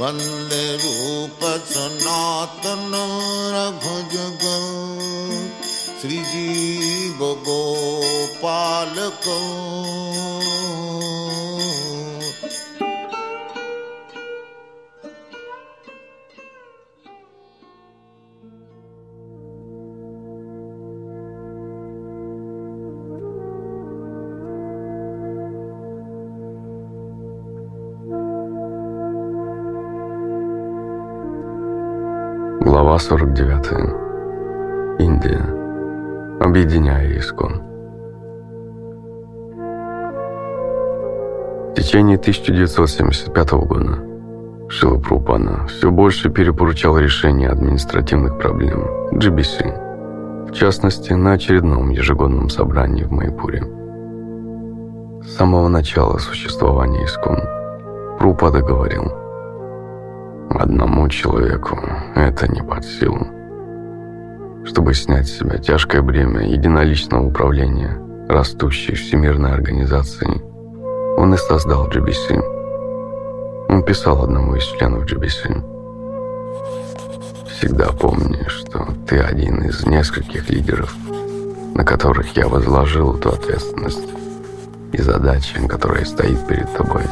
बन्दे रूप सनातन रघु रघुजग श्रीजीव गोपालको। Глава 49. Индия. Объединяя Искон. В течение 1975 года Шила Прупана все больше перепоручал решение административных проблем GBC, в частности, на очередном ежегодном собрании в Майпуре. С самого начала существования Искон Прупада говорил – Одному человеку это не под силу. Чтобы снять с себя тяжкое бремя единоличного управления растущей всемирной организацией, он и создал GBC. Он писал одному из членов GBC. «Всегда помни, что ты один из нескольких лидеров, на которых я возложил эту ответственность, и задача, которая стоит перед тобой,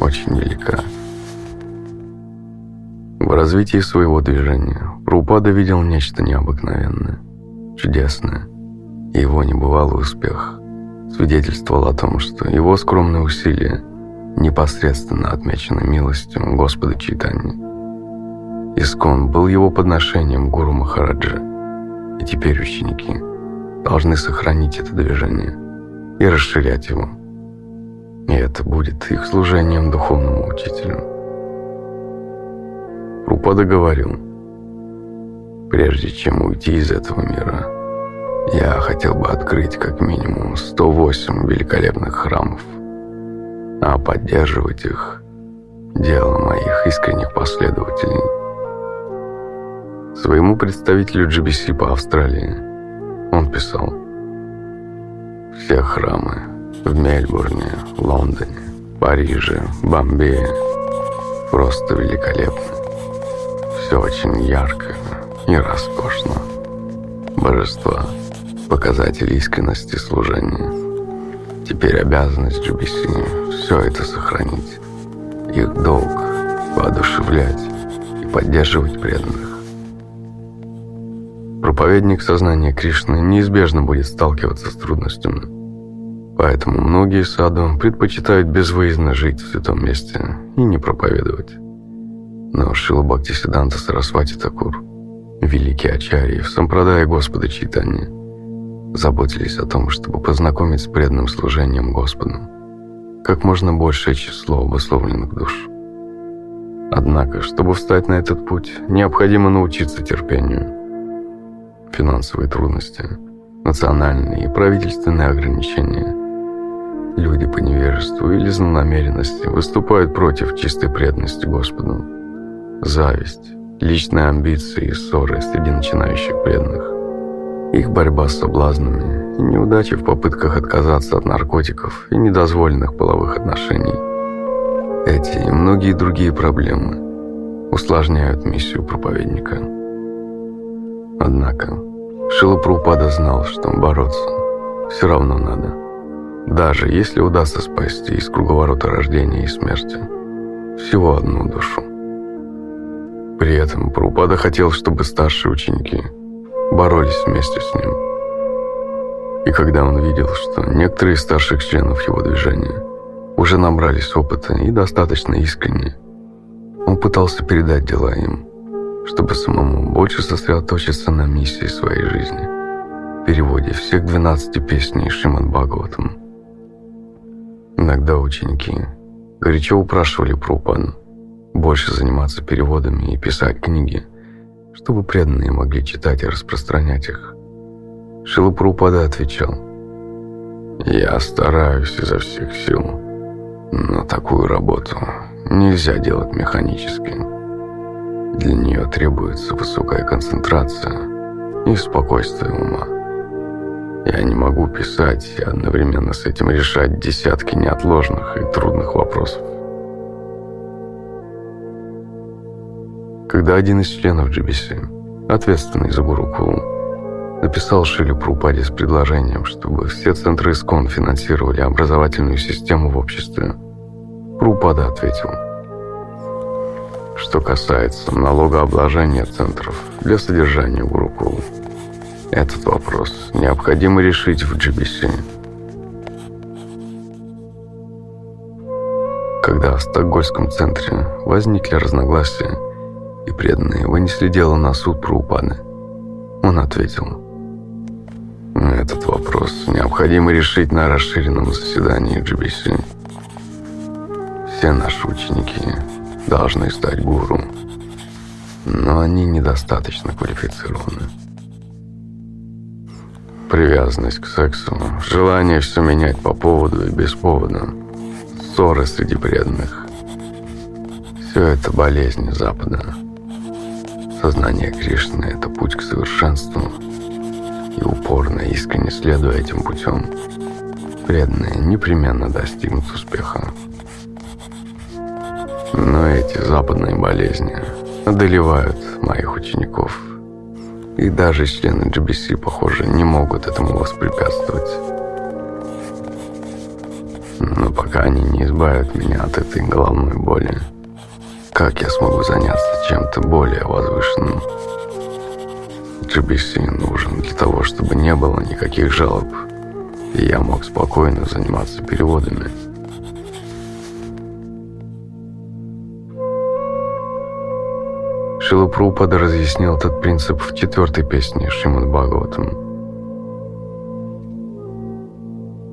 очень велика». В развитии своего движения Прупада видел нечто необыкновенное, чудесное. И его небывалый успех свидетельствовал о том, что его скромные усилия непосредственно отмечены милостью Господа Читания. Искон был его подношением Гуру Махараджа, и теперь ученики должны сохранить это движение и расширять его. И это будет их служением духовному учителю. Рупада говорил, прежде чем уйти из этого мира, я хотел бы открыть как минимум 108 великолепных храмов, а поддерживать их – дело моих искренних последователей. Своему представителю GBC по Австралии он писал «Все храмы в Мельбурне, Лондоне, Париже, Бомбее просто великолепны все очень ярко и роскошно. Божества – показатель искренности служения. Теперь обязанность GBC – все это сохранить. Их долг – воодушевлять и поддерживать преданных. Проповедник сознания Кришны неизбежно будет сталкиваться с трудностями. Поэтому многие саду предпочитают безвыездно жить в святом месте и не проповедовать. Но Шила Бхактисиданта Сарасвати Такур, великий ачарьи в Сампрадае Господа Читания, заботились о том, чтобы познакомить с преданным служением Господу как можно большее число обусловленных душ. Однако, чтобы встать на этот путь, необходимо научиться терпению. Финансовые трудности, национальные и правительственные ограничения – Люди по невежеству или злонамеренности выступают против чистой преданности Господу зависть, личные амбиции и ссоры среди начинающих преданных, их борьба с соблазнами и неудачи в попытках отказаться от наркотиков и недозволенных половых отношений. Эти и многие другие проблемы усложняют миссию проповедника. Однако Шила Прупада знал, что бороться все равно надо. Даже если удастся спасти из круговорота рождения и смерти всего одну душу. При этом Прупада хотел, чтобы старшие ученики боролись вместе с ним. И когда он видел, что некоторые из старших членов его движения уже набрались опыта и достаточно искренне, он пытался передать дела им, чтобы самому больше сосредоточиться на миссии своей жизни, переводе всех 12 песней Шримад Бхагаватам. Иногда ученики горячо упрашивали Прупану больше заниматься переводами и писать книги, чтобы преданные могли читать и распространять их. Шилапрупада отвечал, «Я стараюсь изо всех сил, но такую работу нельзя делать механически. Для нее требуется высокая концентрация и спокойствие ума. Я не могу писать и одновременно с этим решать десятки неотложных и трудных вопросов. Когда один из членов GBC, ответственный за Гурукулу, написал Шиле Прупаде с предложением, чтобы все центры ИСКОН финансировали образовательную систему в обществе, Прупада ответил, что касается налогообложения центров для содержания Гурукулу. Этот вопрос необходимо решить в GBC. Когда в Стокгольмском центре возникли разногласия, и преданные вынесли дело на суд про упады, он ответил, «Этот вопрос необходимо решить на расширенном заседании GBC. Все наши ученики должны стать гуру, но они недостаточно квалифицированы. Привязанность к сексу, желание все менять по поводу и без повода, ссоры среди преданных – все это болезни Запада. Сознание Кришны – это путь к совершенству, и упорно, искренне следуя этим путем, преданные непременно достигнут успеха. Но эти западные болезни одолевают моих учеников. И даже члены GBC, похоже, не могут этому воспрепятствовать. Но пока они не избавят меня от этой головной боли, как я смогу заняться чем-то более возвышенным? GBC нужен для того, чтобы не было никаких жалоб, и я мог спокойно заниматься переводами. Шила Прабхупада разъяснил этот принцип в четвертой песне Шримад Бхагаватам.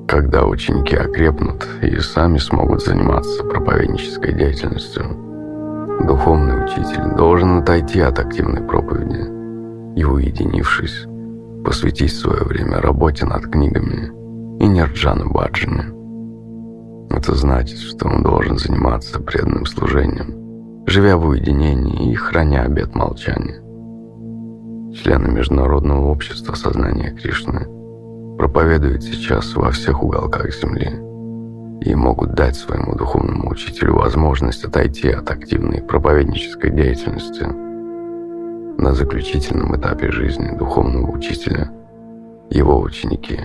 Когда ученики окрепнут и сами смогут заниматься проповеднической деятельностью, духовный учитель должен отойти от активной проповеди и, уединившись, посвятить свое время работе над книгами и нерджана баджане. Это значит, что он должен заниматься преданным служением, живя в уединении и храня обет молчания. Члены Международного общества сознания Кришны проповедуют сейчас во всех уголках Земли и могут дать своему духовному учителю возможность отойти от активной проповеднической деятельности. На заключительном этапе жизни духовного учителя его ученики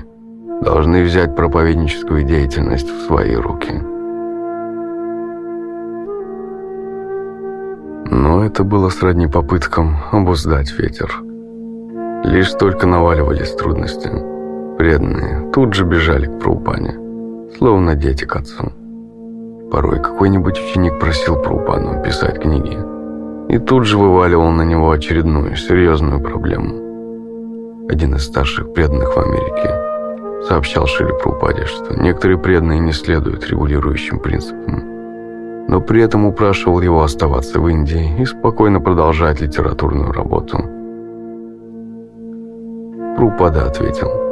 должны взять проповедническую деятельность в свои руки – Но это было сродни попыткам обуздать ветер. Лишь только наваливались трудности. Преданные тут же бежали к Праупане, словно дети к отцу. Порой какой-нибудь ученик просил Праупану писать книги и тут же вываливал на него очередную серьезную проблему. Один из старших преданных в Америке сообщал Шили Праупаде, что некоторые преданные не следуют регулирующим принципам но при этом упрашивал его оставаться в Индии и спокойно продолжать литературную работу. Прупада ответил.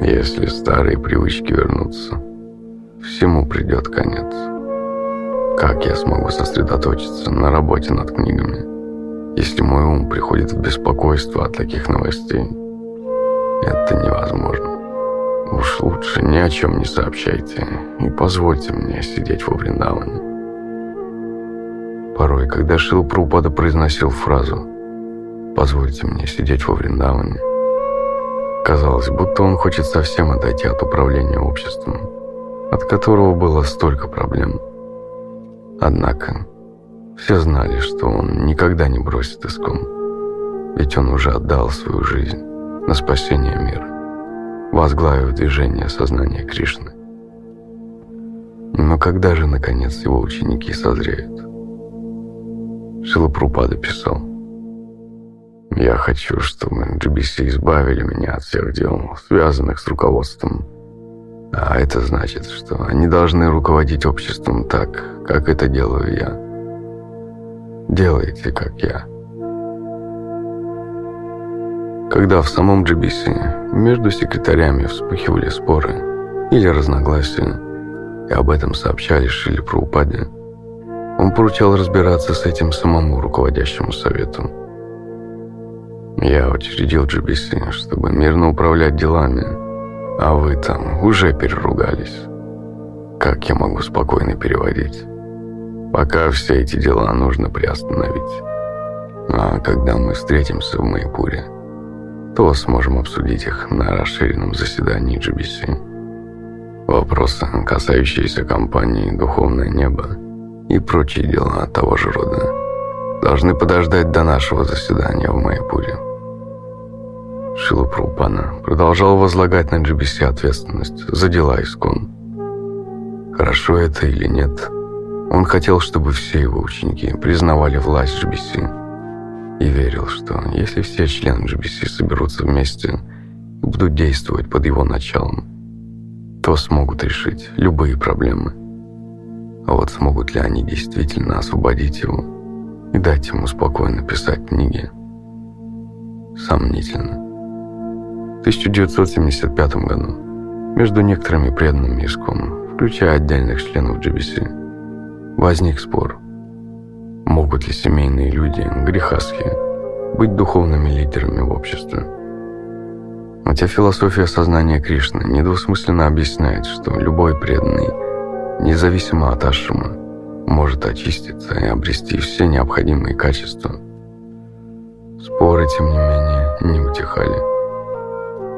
«Если старые привычки вернутся, всему придет конец. Как я смогу сосредоточиться на работе над книгами, если мой ум приходит в беспокойство от таких новостей? Это невозможно». Уж лучше ни о чем не сообщайте и позвольте мне сидеть во Вриндаване. Порой, когда Шил Прупада произносил фразу «Позвольте мне сидеть во Вриндаване», казалось, будто он хочет совсем отойти от управления обществом, от которого было столько проблем. Однако все знали, что он никогда не бросит Искон, ведь он уже отдал свою жизнь на спасение мира возглавив движение сознания Кришны. Но когда же, наконец, его ученики созреют? Шилапрупада писал, «Я хочу, чтобы GBC избавили меня от всех дел, связанных с руководством. А это значит, что они должны руководить обществом так, как это делаю я. Делайте, как я». Когда в самом GBC между секретарями вспыхивали споры или разногласия, и об этом сообщали Шили Праупаде, он поручал разбираться с этим самому руководящему совету. Я учредил GBC, чтобы мирно управлять делами, а вы там уже переругались. Как я могу спокойно переводить? Пока все эти дела нужно приостановить. А когда мы встретимся в Майпуре, то сможем обсудить их на расширенном заседании GBC. Вопросы, касающиеся компании «Духовное небо» и прочие дела того же рода, должны подождать до нашего заседания в Майпуре. Шила Прупана продолжал возлагать на GBC ответственность за дела Искон. Хорошо это или нет, он хотел, чтобы все его ученики признавали власть GBC и верил, что если все члены GBC соберутся вместе и будут действовать под его началом, то смогут решить любые проблемы. А вот смогут ли они действительно освободить его и дать ему спокойно писать книги? Сомнительно. В 1975 году между некоторыми преданными иском, включая отдельных членов GBC, возник спор. Могут ли семейные люди, грехасхи, быть духовными лидерами в обществе? Хотя философия сознания Кришны недвусмысленно объясняет, что любой преданный, независимо от ашрама, может очиститься и обрести все необходимые качества. Споры, тем не менее, не утихали.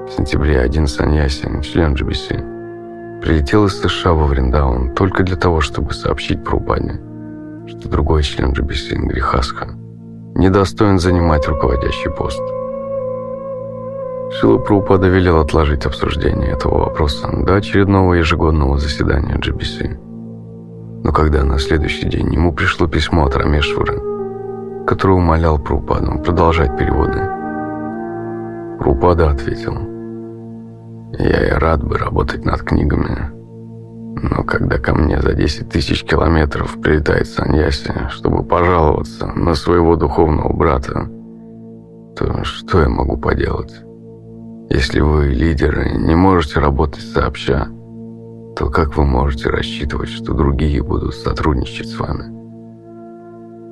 В сентябре один саньясин, член GBC, прилетел из США во Вриндаун только для того, чтобы сообщить Прабхупаде, что другой член GBC, Грихасха, недостоин занимать руководящий пост. Шила Прабхупада велел отложить обсуждение этого вопроса до очередного ежегодного заседания GBC. Но когда на следующий день ему пришло письмо от Рамешвара, который умолял Прабхупаду продолжать переводы, Прабхупада ответил – я и рад бы работать над книгами. Но когда ко мне за 10 тысяч километров прилетает Саньяси, чтобы пожаловаться на своего духовного брата, то что я могу поделать? Если вы, лидеры, не можете работать сообща, то как вы можете рассчитывать, что другие будут сотрудничать с вами?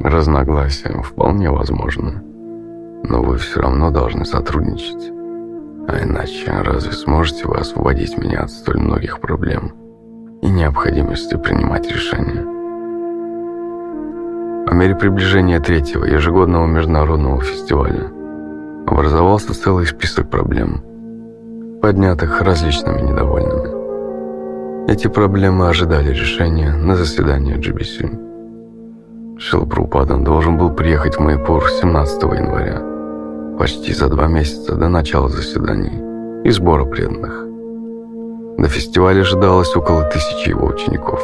Разногласия вполне возможно, но вы все равно должны сотрудничать. А иначе разве сможете вы освободить меня от столь многих проблем и необходимости принимать решения? По мере приближения третьего ежегодного международного фестиваля образовался целый список проблем, поднятых различными недовольными. Эти проблемы ожидали решения на заседании GBC. Шилпрупадан должен был приехать в Майпур 17 января, почти за два месяца до начала заседаний и сбора преданных. На фестивале ожидалось около тысячи его учеников,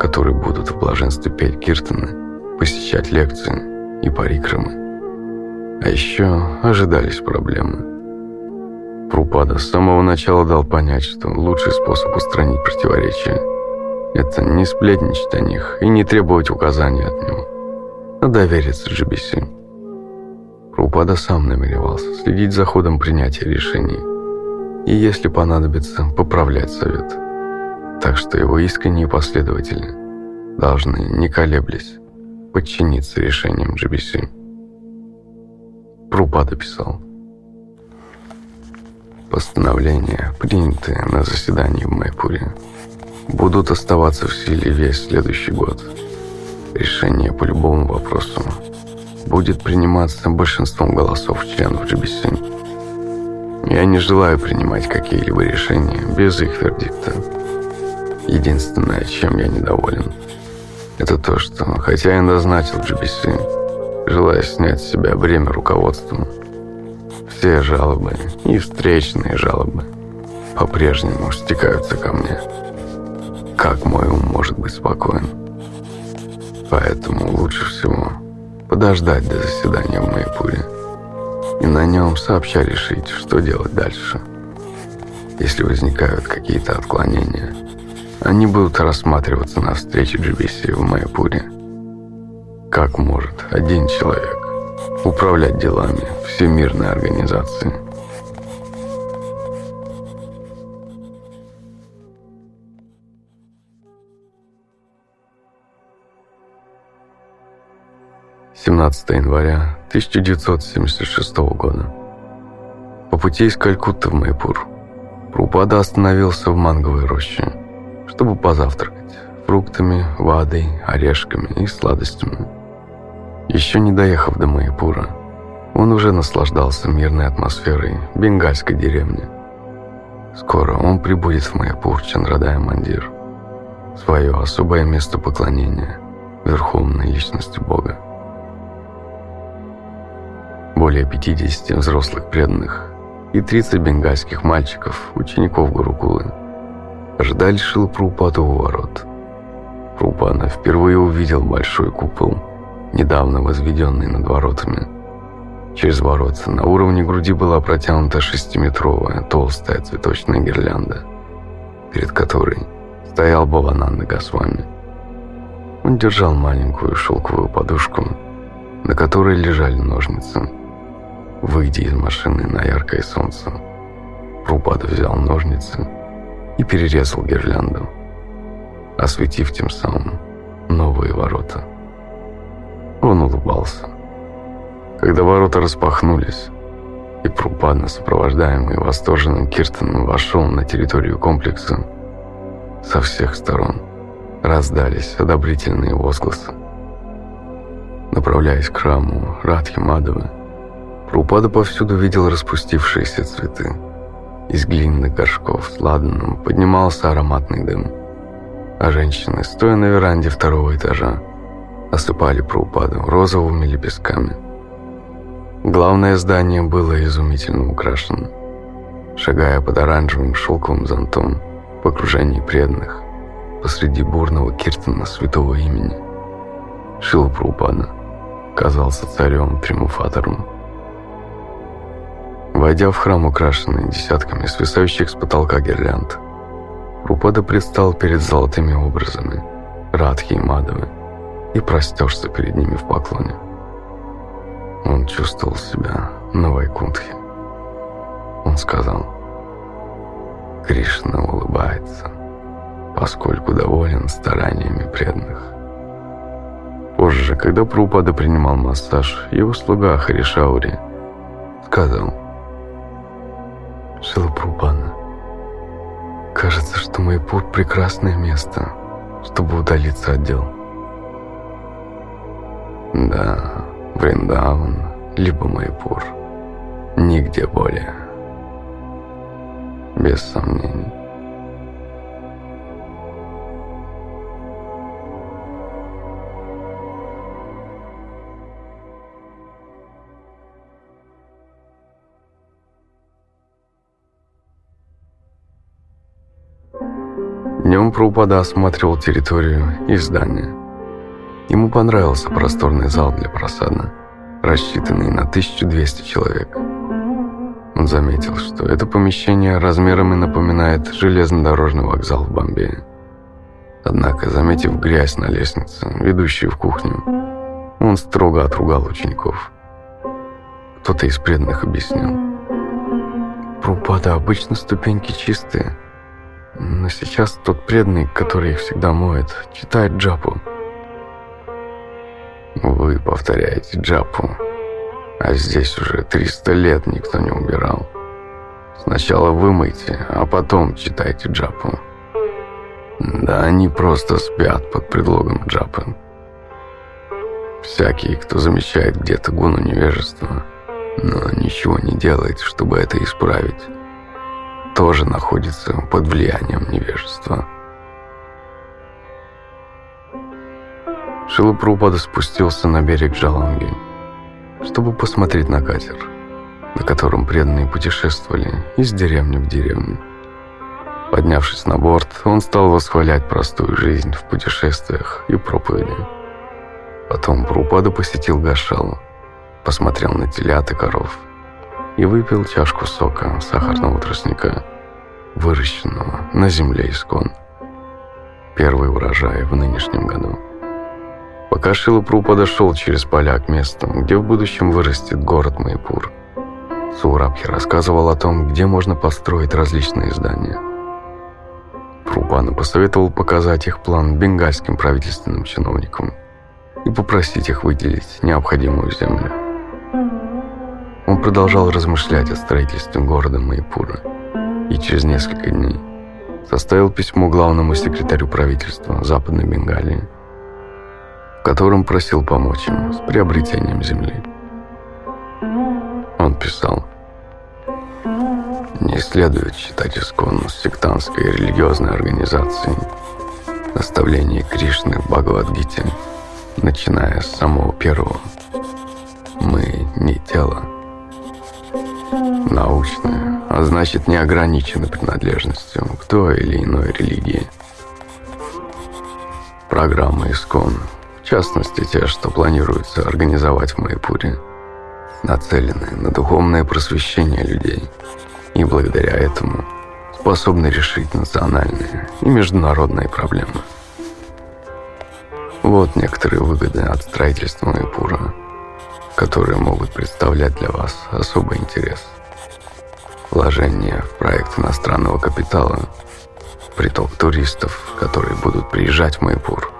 которые будут в блаженстве петь киртаны, посещать лекции и парикрамы. А еще ожидались проблемы. Прупада с самого начала дал понять, что лучший способ устранить противоречия – это не сплетничать о них и не требовать указаний от него, а довериться GBC. Прупада сам намеревался следить за ходом принятия решений и, если понадобится, поправлять совет. Так что его искренние последователи должны, не колеблясь, подчиниться решениям GBC. Прупада писал. Постановления, принятые на заседании в Майпуре, будут оставаться в силе весь следующий год. Решение по любому вопросу будет приниматься большинством голосов членов GBC. Я не желаю принимать какие-либо решения без их вердикта. Единственное, чем я недоволен, это то, что, хотя я назначил GBC, желая снять с себя бремя руководства, все жалобы и встречные жалобы по-прежнему стекаются ко мне. Как мой ум может быть спокоен? Поэтому лучше всего подождать до заседания в Майпуре и на нем сообща решить, что делать дальше. Если возникают какие-то отклонения, они будут рассматриваться на встрече GBC в Майпуре. Как может один человек управлять делами всемирной организации? 17 января 1976 года. По пути из Калькутты в Майпур Прупада остановился в манговой роще, чтобы позавтракать фруктами, водой, орешками и сладостями. Еще не доехав до Майпура, он уже наслаждался мирной атмосферой бенгальской деревни. Скоро он прибудет в Майпур Чандрадая Мандир, свое особое место поклонения верховной личности Бога. Более 50 взрослых преданных и 30 бенгальских мальчиков, учеников Гурукулы, ждали Шилпрупаду у ворот. Прупана впервые увидел большой купол, недавно возведенный над воротами. Через ворота на уровне груди была протянута шестиметровая толстая цветочная гирлянда, перед которой стоял Бавананда Госвами. Он держал маленькую шелковую подушку, на которой лежали ножницы – Выйдя из машины на яркое солнце, Рупада взял ножницы и перерезал гирлянду, осветив тем самым новые ворота. Он улыбался. Когда ворота распахнулись, и Прупадна, сопровождаемый восторженным Киртоном, вошел на территорию комплекса, со всех сторон раздались одобрительные возгласы. Направляясь к храму Радхи Мадовы, Рупада повсюду видел распустившиеся цветы. Из глиняных горшков с ладаном поднимался ароматный дым. А женщины, стоя на веранде второго этажа, осыпали Прабхупаду розовыми лепестками. Главное здание было изумительно украшено. Шагая под оранжевым шелковым зонтом в окружении преданных, посреди бурного киртана святого имени, Шила Прабхупада казался царем-триумфатором. Войдя в храм, украшенный десятками свисающих с потолка гирлянд, Рупада предстал перед золотыми образами Радхи и Мадавы и простерся перед ними в поклоне. Он чувствовал себя на Вайкунтхе. Он сказал, Кришна улыбается, поскольку доволен стараниями преданных. Позже, когда Прупада принимал массаж, его слуга Харишаури сказал, Шилапрупана. Кажется, что Майпур – прекрасное место, чтобы удалиться от дел. Да, Вриндаван, либо Майпур. Нигде более. Без сомнений. Днем Прабхупада осматривал территорию и здание. Ему понравился просторный зал для просада, рассчитанный на 1200 человек. Он заметил, что это помещение размерами напоминает железнодорожный вокзал в Бомбее. Однако, заметив грязь на лестнице, ведущую в кухню, он строго отругал учеников. Кто-то из преданных объяснил. Прупада обычно ступеньки чистые, но сейчас тот преданный, который их всегда моет, читает джапу. Вы повторяете джапу, а здесь уже 300 лет никто не убирал. Сначала вымойте, а потом читайте джапу. Да они просто спят под предлогом джапы. Всякий, кто замечает где-то гуну невежества, но ничего не делает, чтобы это исправить тоже находится под влиянием невежества. Шилапрупада спустился на берег Джаланги, чтобы посмотреть на катер, на котором преданные путешествовали из деревни в деревню. Поднявшись на борт, он стал восхвалять простую жизнь в путешествиях и проповеди. Потом Прупада посетил Гашалу, посмотрел на телят и коров – и выпил чашку сока сахарного тростника, выращенного на земле искон. Первый урожай в нынешнем году. Пока Шилапру подошел через поля к месту, где в будущем вырастет город Майпур, Сурабхи рассказывал о том, где можно построить различные здания. Прупана посоветовал показать их план бенгальским правительственным чиновникам и попросить их выделить необходимую землю. Он продолжал размышлять о строительстве города Майпура, и через несколько дней составил письмо главному секретарю правительства Западной Бенгалии, в котором просил помочь ему с приобретением земли. Он писал, «Не следует считать искон сектантской религиозной организацией. Наставление Кришны в Бхагавадгите, начиная с самого первого. Мы не тело, научное, а значит не ограничены принадлежностью к той или иной религии. Программы ИСКОН, в частности те, что планируется организовать в Майпуре, нацелены на духовное просвещение людей и благодаря этому способны решить национальные и международные проблемы. Вот некоторые выгоды от строительства Майпура, которые могут представлять для вас особый интерес – вложение в проект иностранного капитала, приток туристов, которые будут приезжать в Майпур,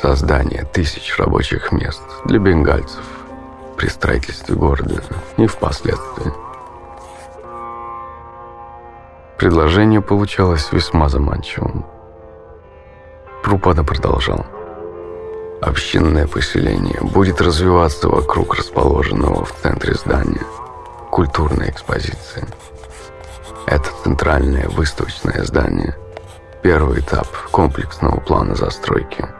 создание тысяч рабочих мест для бенгальцев при строительстве города и впоследствии. Предложение получалось весьма заманчивым. Прупада продолжал. Общинное поселение будет развиваться вокруг расположенного в центре здания – культурной экспозиции. Это центральное выставочное здание, первый этап комплексного плана застройки.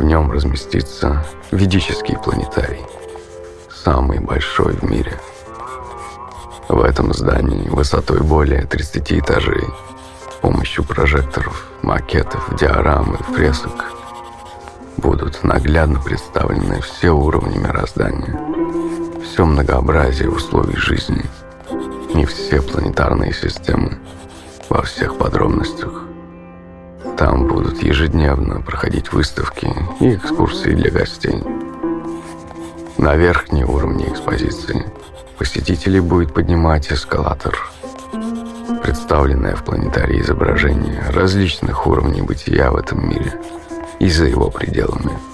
В нем разместится ведический планетарий, самый большой в мире. В этом здании высотой более 30 этажей с помощью прожекторов, макетов, диорам и фресок будут наглядно представлены все уровни мироздания – все многообразие условий жизни и все планетарные системы во всех подробностях. Там будут ежедневно проходить выставки и экскурсии для гостей. На верхние уровни экспозиции посетителей будет поднимать эскалатор, представленное в планетарии изображение различных уровней бытия в этом мире и за его пределами –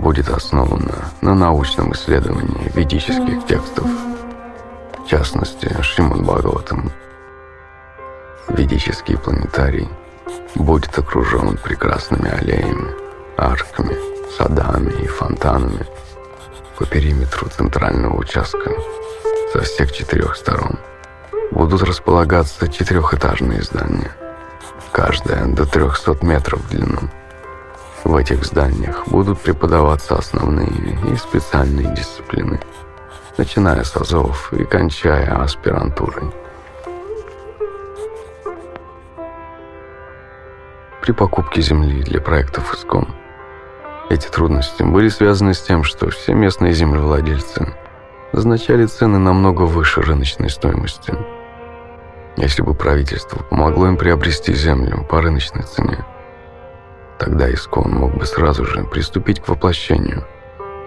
будет основана на научном исследовании ведических текстов, в частности, Шримад Бхагаватам. Ведический планетарий будет окружен прекрасными аллеями, арками, садами и фонтанами по периметру центрального участка со всех четырех сторон. Будут располагаться четырехэтажные здания, каждое до 300 метров в длину – в этих зданиях будут преподаваться основные и специальные дисциплины, начиная с азов и кончая аспирантурой. При покупке земли для проектов ИСКОН эти трудности были связаны с тем, что все местные землевладельцы назначали цены намного выше рыночной стоимости. Если бы правительство помогло им приобрести землю по рыночной цене, Тогда Искон мог бы сразу же приступить к воплощению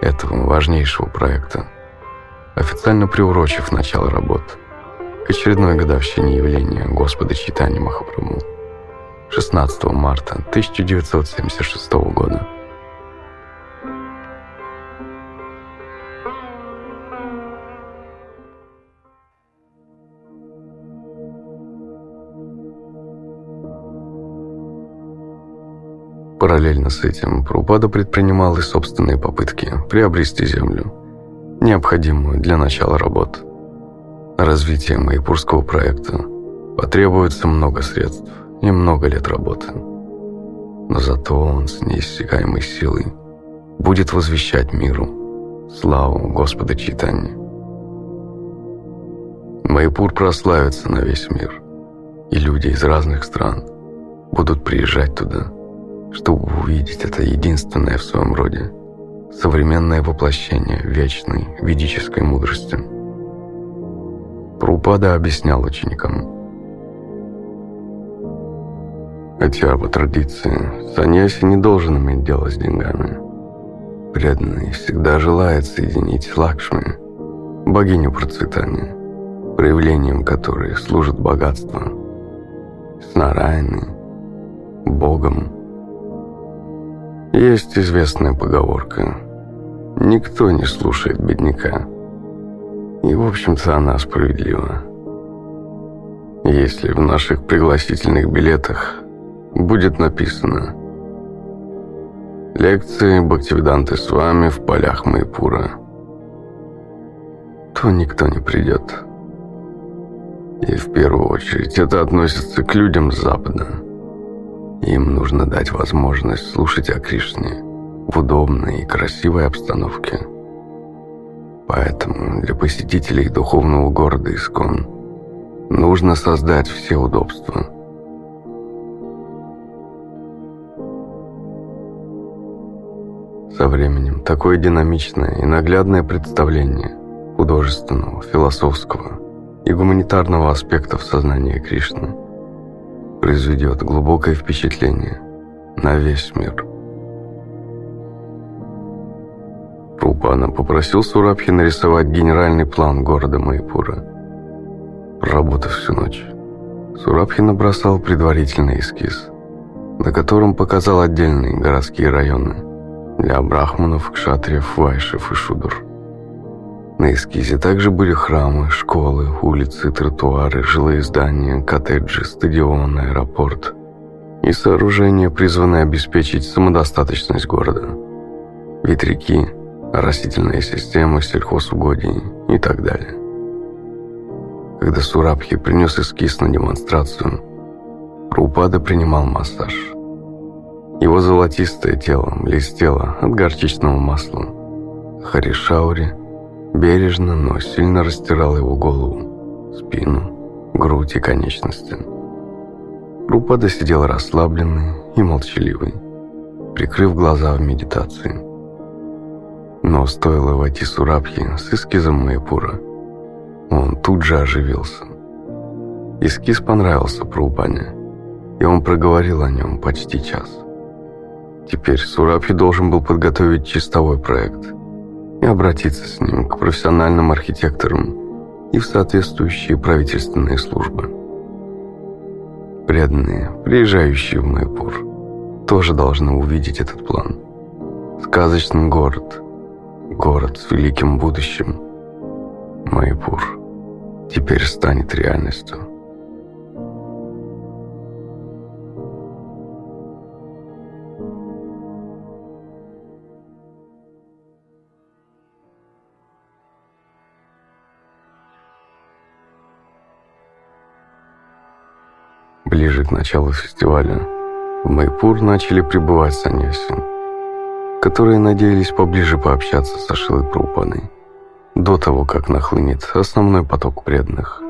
этого важнейшего проекта, официально приурочив начало работ к очередной годовщине явления Господа Читани Махапрабху 16 марта 1976 года. Параллельно с этим Прупада предпринимал и собственные попытки приобрести землю, необходимую для начала работ. На развитие Майпурского проекта потребуется много средств и много лет работы. Но зато он с неиссякаемой силой будет возвещать миру славу Господа Читани. Майпур прославится на весь мир, и люди из разных стран будут приезжать туда – чтобы увидеть это единственное в своем роде современное воплощение вечной ведической мудрости. Прупада объяснял ученикам. Хотя по традиции саньяси не должен иметь дело с деньгами. Преданный всегда желает соединить Лакшми, богиню процветания, проявлением которой служит богатство, с Нарайной, Богом, есть известная поговорка «Никто не слушает бедняка». И, в общем-то, она справедлива. если в наших пригласительных билетах будет написано «Лекции Бхактивиданты с вами в полях Майпура», то никто не придет. И в первую очередь это относится к людям с Запада. Им нужно дать возможность слушать о Кришне в удобной и красивой обстановке. Поэтому для посетителей духовного города Искон нужно создать все удобства. Со временем такое динамичное и наглядное представление художественного, философского и гуманитарного аспектов сознания Кришны произведет глубокое впечатление на весь мир. Прупана попросил Сурабхи нарисовать генеральный план города Майпура. Проработав всю ночь, Сурабхи набросал предварительный эскиз, на котором показал отдельные городские районы для брахманов, кшатриев, вайшев и шудр. На эскизе также были храмы, школы, улицы, тротуары, жилые здания, коттеджи, стадион, аэропорт и сооружения, призванные обеспечить самодостаточность города. Ветряки, растительные системы, сельхозугодий и так далее. Когда Сурабхи принес эскиз на демонстрацию, Рупада принимал массаж. Его золотистое тело блестело от горчичного масла. Харишаури – Бережно, но сильно растирал его голову, спину, грудь и конечности. Рупада сидел расслабленный и молчаливый, прикрыв глаза в медитации. Но стоило войти Сурабхи с эскизом Майпура, он тут же оживился. Эскиз понравился Прабхупане, и он проговорил о нем почти час. Теперь Сурабхи должен был подготовить чистовой проект – и обратиться с ним к профессиональным архитекторам и в соответствующие правительственные службы. Преданные, приезжающие в Майпур, тоже должны увидеть этот план. Сказочный город, город с великим будущим, Майпур, теперь станет реальностью. Ближе к началу фестиваля в Майпур начали прибывать саньяси, которые надеялись поближе пообщаться с Ашилой Прупаной до того, как нахлынет основной поток преданных.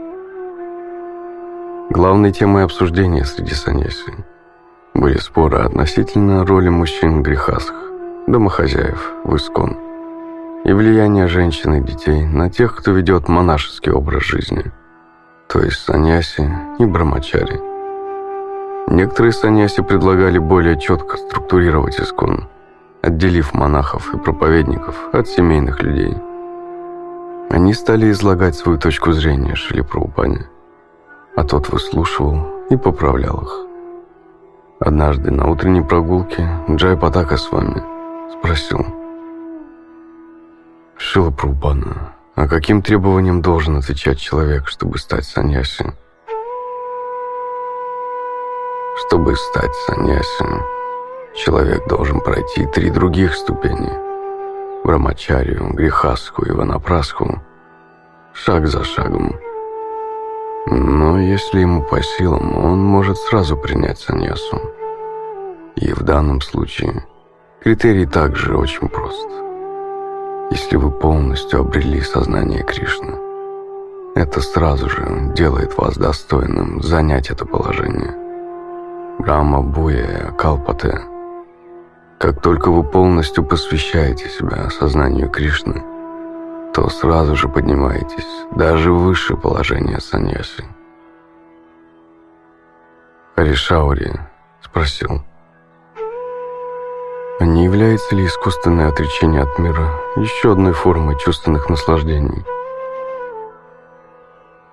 Главной темой обсуждения среди саньяси были споры относительно роли мужчин в грехасах, домохозяев в Искон и влияние женщин и детей на тех, кто ведет монашеский образ жизни, то есть саньяси и брамачари – Некоторые саньяси предлагали более четко структурировать искон, отделив монахов и проповедников от семейных людей. Они стали излагать свою точку зрения Шили Прабхупане, а тот выслушивал и поправлял их. Однажды на утренней прогулке Джай Патака с вами спросил Шила Прабхупана, а каким требованиям должен отвечать человек, чтобы стать саньяси? Чтобы стать саньясином, человек должен пройти три других ступени – Брамачарию, Грехаску и Ванапрасху, шаг за шагом. Но если ему по силам, он может сразу принять саньясу. И в данном случае критерий также очень прост. Если вы полностью обрели сознание Кришны, это сразу же делает вас достойным занять это положение – Брахма Буя Калпате. Как только вы полностью посвящаете себя сознанию Кришны, то сразу же поднимаетесь даже выше положения саньяси. Харишаури спросил, а не является ли искусственное отречение от мира еще одной формой чувственных наслаждений?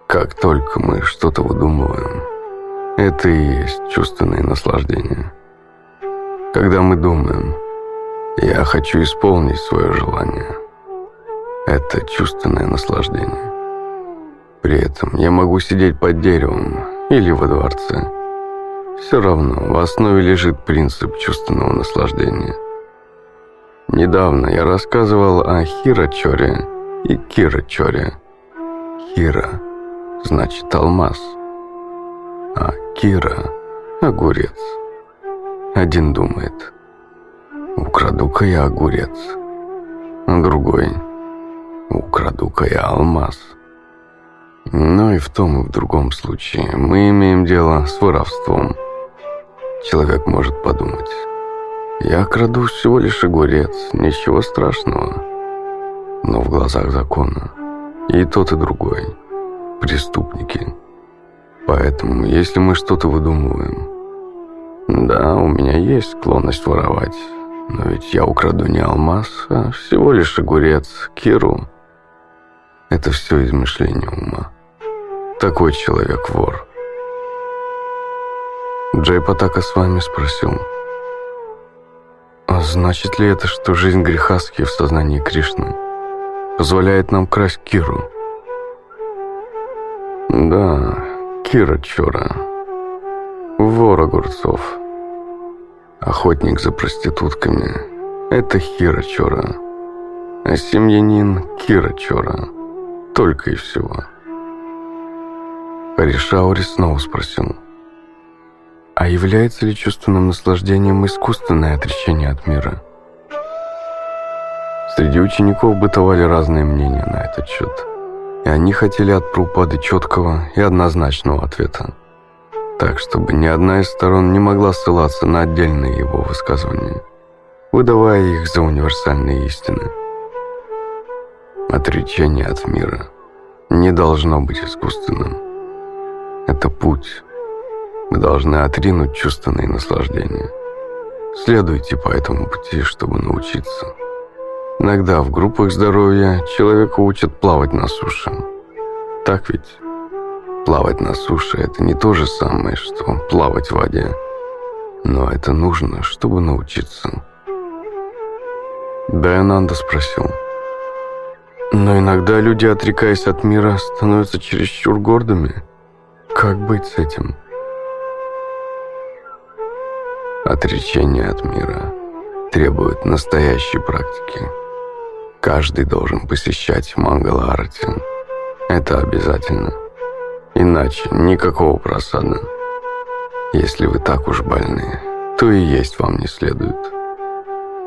Как только мы что-то выдумываем, это и есть чувственное наслаждение. Когда мы думаем «я хочу исполнить свое желание», это чувственное наслаждение. При этом я могу сидеть под деревом или во дворце. Все равно в основе лежит принцип чувственного наслаждения. Недавно я рассказывал о Хирачоре и Кирачоре. Хира значит алмаз, а Кира – огурец. Один думает, украду-ка я огурец, а другой – украду-ка я алмаз. Но и в том, и в другом случае мы имеем дело с воровством. Человек может подумать, я краду всего лишь огурец, ничего страшного. Но в глазах закона и тот, и другой – преступники. Поэтому, если мы что-то выдумываем, да, у меня есть склонность воровать, но ведь я украду не алмаз, а всего лишь огурец, киру. Это все измышление ума. Такой человек вор. Джей Патака с вами спросил. А значит ли это, что жизнь грехаски в сознании Кришны позволяет нам красть Киру? Да, Кира Чора. Вор огурцов. Охотник за проститутками – это Хира Чора. А семьянин – Кира Чора. Только и всего. Харишаури снова спросил. А является ли чувственным наслаждением искусственное отречение от мира? Среди учеников бытовали разные мнения на этот счет. И они хотели от Прупады четкого и однозначного ответа так, чтобы ни одна из сторон не могла ссылаться на отдельные его высказывания, выдавая их за универсальные истины. Отречение от мира не должно быть искусственным. Это путь. Мы должны отринуть чувственные наслаждения. Следуйте по этому пути, чтобы научиться. Иногда в группах здоровья человека учат плавать на суше. Так ведь? Плавать на суше – это не то же самое, что плавать в воде. Но это нужно, чтобы научиться. Дайананда спросил. Но иногда люди, отрекаясь от мира, становятся чересчур гордыми. Как быть с этим? Отречение от мира требует настоящей практики. Каждый должен посещать Мангала-Арати. Это обязательно. Иначе никакого просада. Если вы так уж больны, то и есть вам не следует.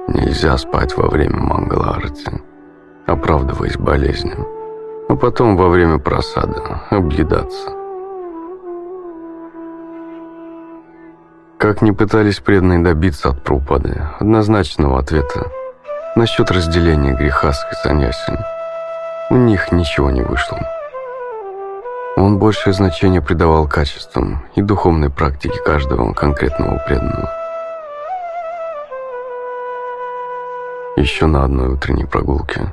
Нельзя спать во время мангала-арти, оправдываясь болезнью, а потом во время просада объедаться. Как ни пытались преданные добиться от Прупады однозначного ответа насчет разделения греха с саньяси, у них ничего не вышло. Он большее значение придавал качествам и духовной практике каждого конкретного преданного. Еще на одной утренней прогулке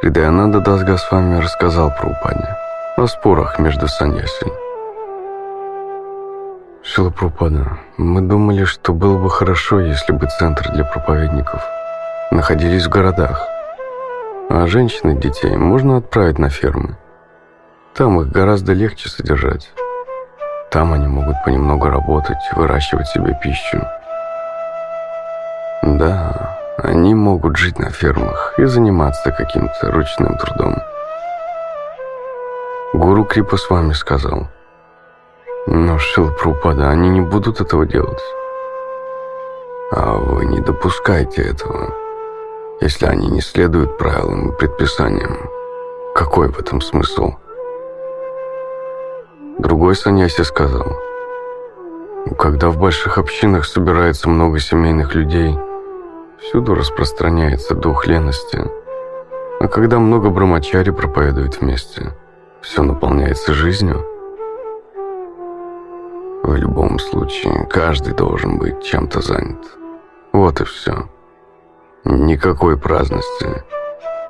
Хридаянанда Дасга с вами рассказал про упадни, о спорах между саньяси. Шила Прупада, мы думали, что было бы хорошо, если бы центры для проповедников находились в городах, а женщин и детей можно отправить на фермы – там их гораздо легче содержать. Там они могут понемногу работать, выращивать себе пищу. Да, они могут жить на фермах и заниматься каким-то ручным трудом. Гуру Крипа с вами сказал. Но Шилпрупада, они не будут этого делать. А вы не допускайте этого. Если они не следуют правилам и предписаниям, какой в этом смысл? Другой саньяси сказал, когда в больших общинах собирается много семейных людей, всюду распространяется дух лености. А когда много брамачари проповедуют вместе, все наполняется жизнью. В любом случае, каждый должен быть чем-то занят. Вот и все. Никакой праздности.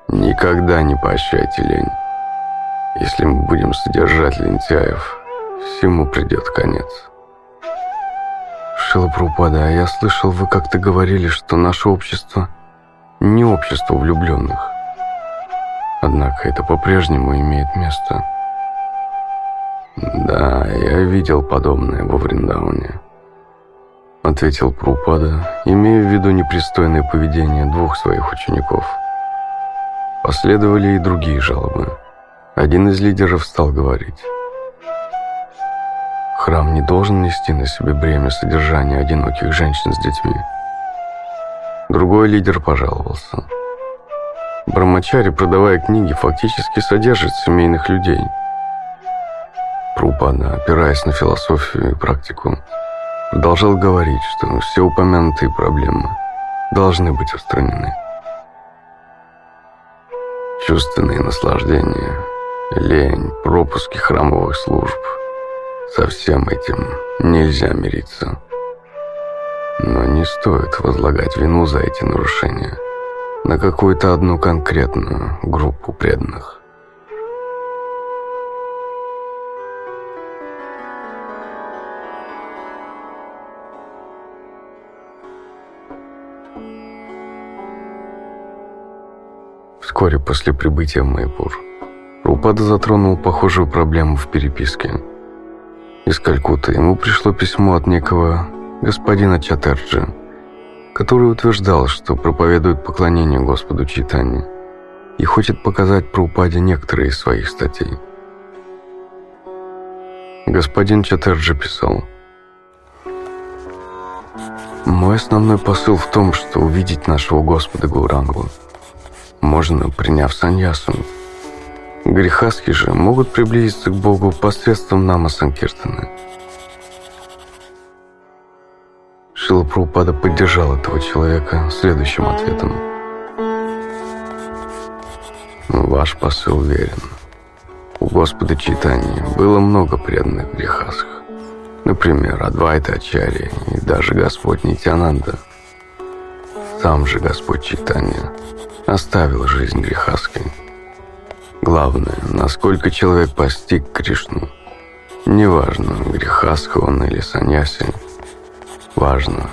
Никогда не поощряйте лень. Если мы будем содержать лентяев, всему придет конец. Шилапрупада, а я слышал, вы как-то говорили, что наше общество не общество влюбленных. Однако это по-прежнему имеет место. «Да, я видел подобное во Вриндауне», — ответил Прупада, имея в виду непристойное поведение двух своих учеников. Последовали и другие жалобы. Один из лидеров стал говорить. Храм не должен нести на себе бремя содержания одиноких женщин с детьми. Другой лидер пожаловался. Брамачари, продавая книги, фактически содержит семейных людей. Прупада, опираясь на философию и практику, продолжал говорить, что все упомянутые проблемы должны быть устранены. Чувственные наслаждения, лень, пропуски храмовых служб – со всем этим нельзя мириться. Но не стоит возлагать вину за эти нарушения на какую-то одну конкретную группу преданных. Вскоре после прибытия в Майпур Рупада затронул похожую проблему в переписке. Из Калькутты ему пришло письмо от некого господина Чатерджи, который утверждал, что проповедует поклонение Господу Читани и хочет показать Прабхупаде некоторые из своих статей. Господин Чатерджи писал «Мой основной посыл в том, что увидеть нашего Господа Гурангу – можно, приняв саньясу. Грехаски же могут приблизиться к Богу посредством нама Санкиртана. Шила Прабхупада поддержал этого человека следующим ответом. Ваш посыл верен. У Господа Читания было много преданных грехасх. Например, Адвайта Ачарья и даже Господь Нитянанда. Сам же Господь Читания – оставил жизнь грехаской. Главное, насколько человек постиг Кришну. Неважно, грехаска он или саньяси. Важно,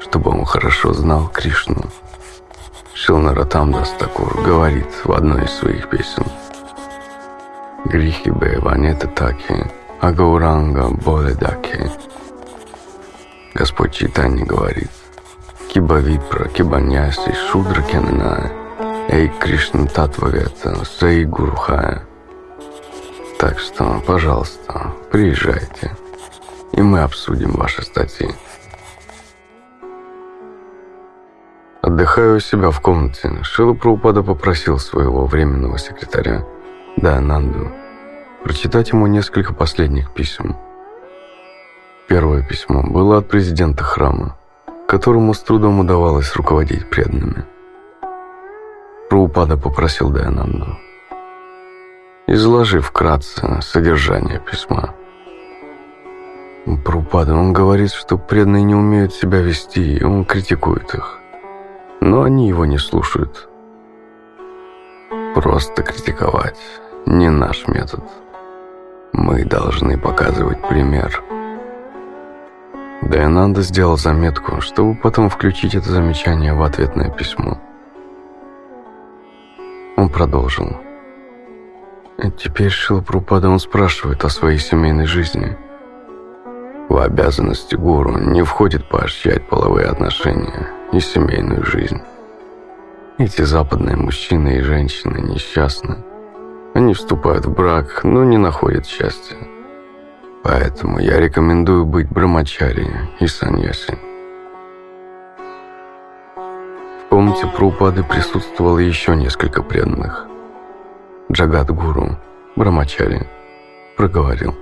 чтобы он хорошо знал Кришну. Шилнаратам Дастакур говорит в одной из своих песен. Грехи Беванета Таки, Агауранга Боледаки. Господь Читани говорит, Киба Випра, Кибаняси, Шудра Кенная – Эй, Кришна Татвавета, Саи Гурухая. Так что, пожалуйста, приезжайте, и мы обсудим ваши статьи. Отдыхая у себя в комнате, Шила Прабхупада попросил своего временного секретаря, Дананду, прочитать ему несколько последних писем. Первое письмо было от президента храма, которому с трудом удавалось руководить преданными. Прабхупада попросил Дайананду. Изложи вкратце содержание письма. Прабхупада, он говорит, что преданные не умеют себя вести, и он критикует их. Но они его не слушают. Просто критиковать не наш метод. Мы должны показывать пример. Дайананда сделал заметку, чтобы потом включить это замечание в ответное письмо. Он продолжил. Теперь Шилапрупада он спрашивает о своей семейной жизни. В обязанности гуру не входит поощрять половые отношения и семейную жизнь. Эти западные мужчины и женщины несчастны. Они вступают в брак, но не находят счастья. Поэтому я рекомендую быть брамачари и саньяси комнате Прупады присутствовало еще несколько преданных. Джагат-гуру, Брамачари, проговорил.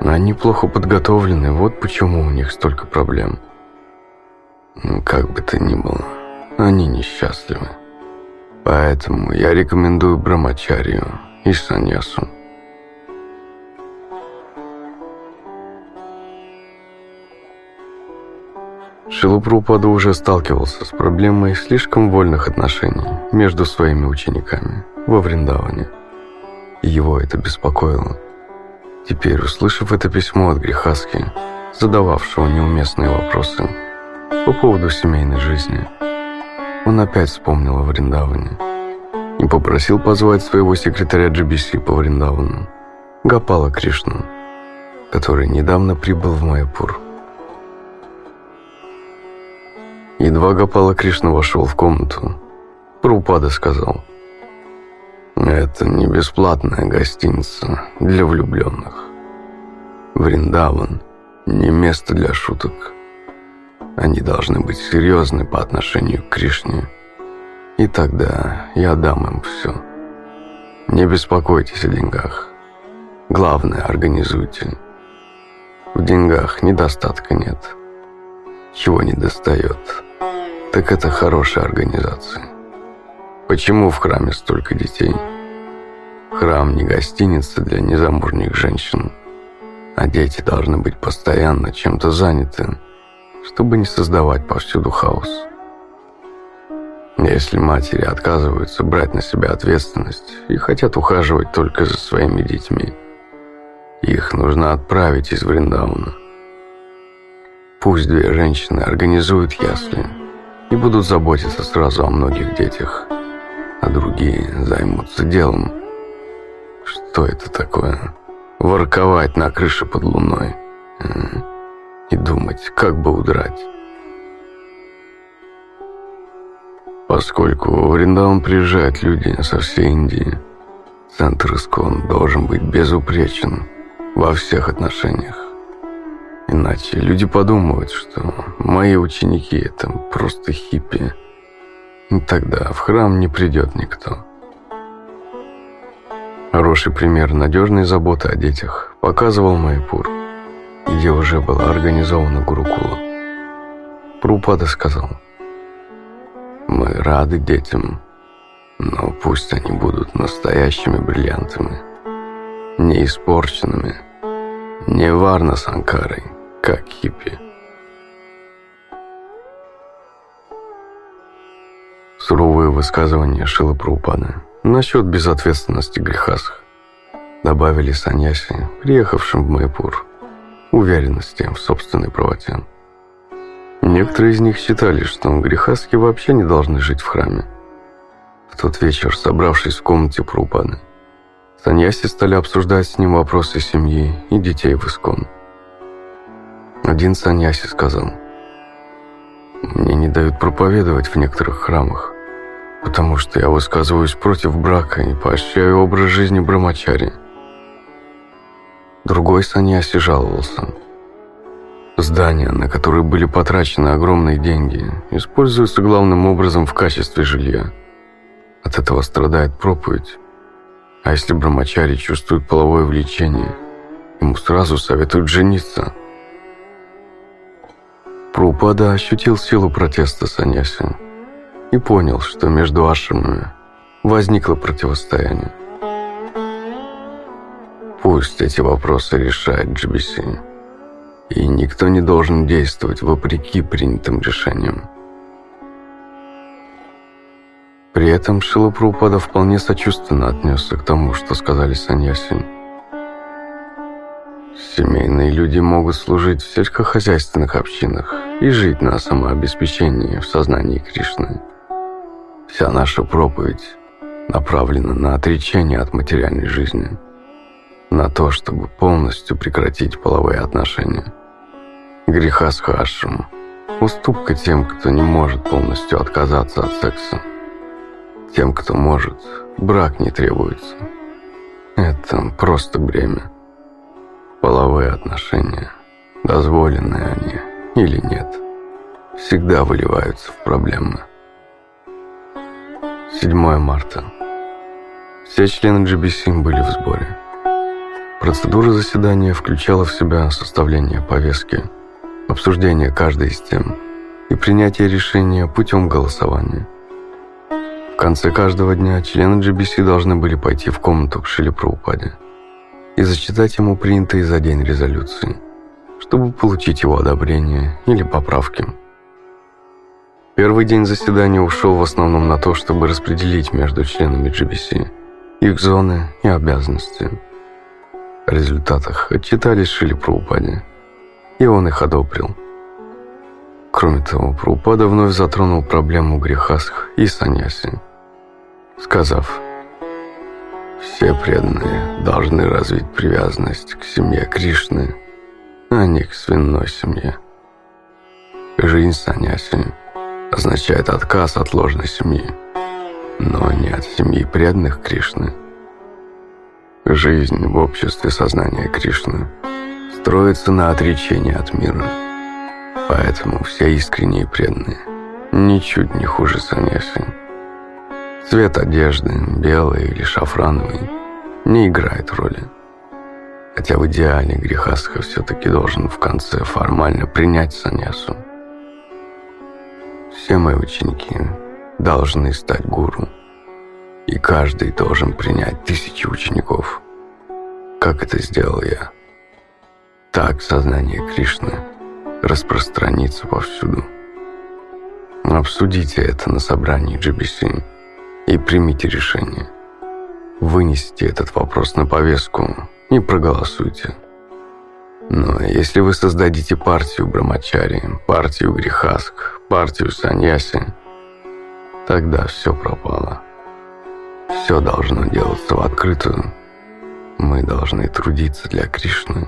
Они плохо подготовлены, вот почему у них столько проблем. Ну, как бы то ни было, они несчастливы. Поэтому я рекомендую Брамачарию и Саньясу. Шилупрупада уже сталкивался с проблемой слишком вольных отношений между своими учениками во Вриндаване. И его это беспокоило. Теперь, услышав это письмо от Грехаски, задававшего неуместные вопросы по поводу семейной жизни, он опять вспомнил о Вриндаване и попросил позвать своего секретаря GBC по Вриндавану Гапала Кришну, который недавно прибыл в Майпур. Едва Гапала Кришна вошел в комнату, Прупада сказал, «Это не бесплатная гостиница для влюбленных. Вриндаван – не место для шуток. Они должны быть серьезны по отношению к Кришне, и тогда я дам им все. Не беспокойтесь о деньгах. Главное, организуйте. В деньгах недостатка нет. Чего не достает, так это хорошая организация. Почему в храме столько детей? Храм не гостиница для незамужних женщин, а дети должны быть постоянно чем-то заняты, чтобы не создавать повсюду хаос. Если матери отказываются брать на себя ответственность и хотят ухаживать только за своими детьми, их нужно отправить из Вриндауна. Пусть две женщины организуют ясли и будут заботиться сразу о многих детях – а другие займутся делом. Что это такое? Ворковать на крыше под луной и думать, как бы удрать. Поскольку в Вриндаун приезжают люди со всей Индии, центр Искон должен быть безупречен во всех отношениях. Иначе люди подумают, что мои ученики – это просто хиппи – Тогда в храм не придет никто. Хороший пример надежной заботы о детях показывал Майпур, где уже была организована Гурукула. Прупада сказал, «Мы рады детям, но пусть они будут настоящими бриллиантами, не испорченными, не варна санкарой, как хиппи». суровые высказывания Шила Праупада насчет безответственности грехасах. Добавили саньяси, приехавшим в Майпур, уверенности в собственной правоте. Некоторые из них считали, что грехаски вообще не должны жить в храме. В тот вечер, собравшись в комнате Праупады, саньяси стали обсуждать с ним вопросы семьи и детей в Искон. Один саньяси сказал, «Мне не дают проповедовать в некоторых храмах потому что я высказываюсь против брака и поощряю образ жизни брамачари. Другой саньяси жаловался. Здания, на которые были потрачены огромные деньги, используются главным образом в качестве жилья. От этого страдает проповедь. А если брамачари чувствует половое влечение, ему сразу советуют жениться. Прупада ощутил силу протеста саньяси и понял, что между ашрамами возникло противостояние. Пусть эти вопросы решает GBC, и никто не должен действовать вопреки принятым решениям. При этом Шилапрупада вполне сочувственно отнесся к тому, что сказали саньяси. Семейные люди могут служить в сельскохозяйственных общинах и жить на самообеспечении в сознании Кришны. Вся наша проповедь направлена на отречение от материальной жизни, на то, чтобы полностью прекратить половые отношения. Греха с хашем, уступка тем, кто не может полностью отказаться от секса. Тем, кто может, брак не требуется. Это просто бремя. Половые отношения, дозволенные они или нет, всегда выливаются в проблемы. 7 марта. Все члены GBC были в сборе. Процедура заседания включала в себя составление повестки, обсуждение каждой из тем и принятие решения путем голосования. В конце каждого дня члены GBC должны были пойти в комнату к Праупаде и зачитать ему принятые за день резолюции, чтобы получить его одобрение или поправки. Первый день заседания ушел в основном на то, чтобы распределить между членами GBC их зоны и обязанности. О результатах отчитались Шили Праупаде, и он их одобрил. Кроме того, Праупада вновь затронул проблему грехасх и саньяси, сказав, Все преданные должны развить привязанность к семье Кришны, а не к свиной семье. Жизнь саньяси означает отказ от ложной семьи, но не от семьи преданных Кришны. Жизнь в обществе сознания Кришны строится на отречении от мира. Поэтому все искренние преданные ничуть не хуже саньяси. Цвет одежды, белый или шафрановый, не играет роли. Хотя в идеале грехастха все-таки должен в конце формально принять саньясу. Все мои ученики должны стать гуру. И каждый должен принять тысячи учеников. Как это сделал я. Так сознание Кришны распространится повсюду. Обсудите это на собрании GBC и примите решение. Вынесите этот вопрос на повестку и проголосуйте. Но если вы создадите партию Брамачари, партию Грехаск, партию Саньяси, тогда все пропало. Все должно делаться в открытую. Мы должны трудиться для Кришны.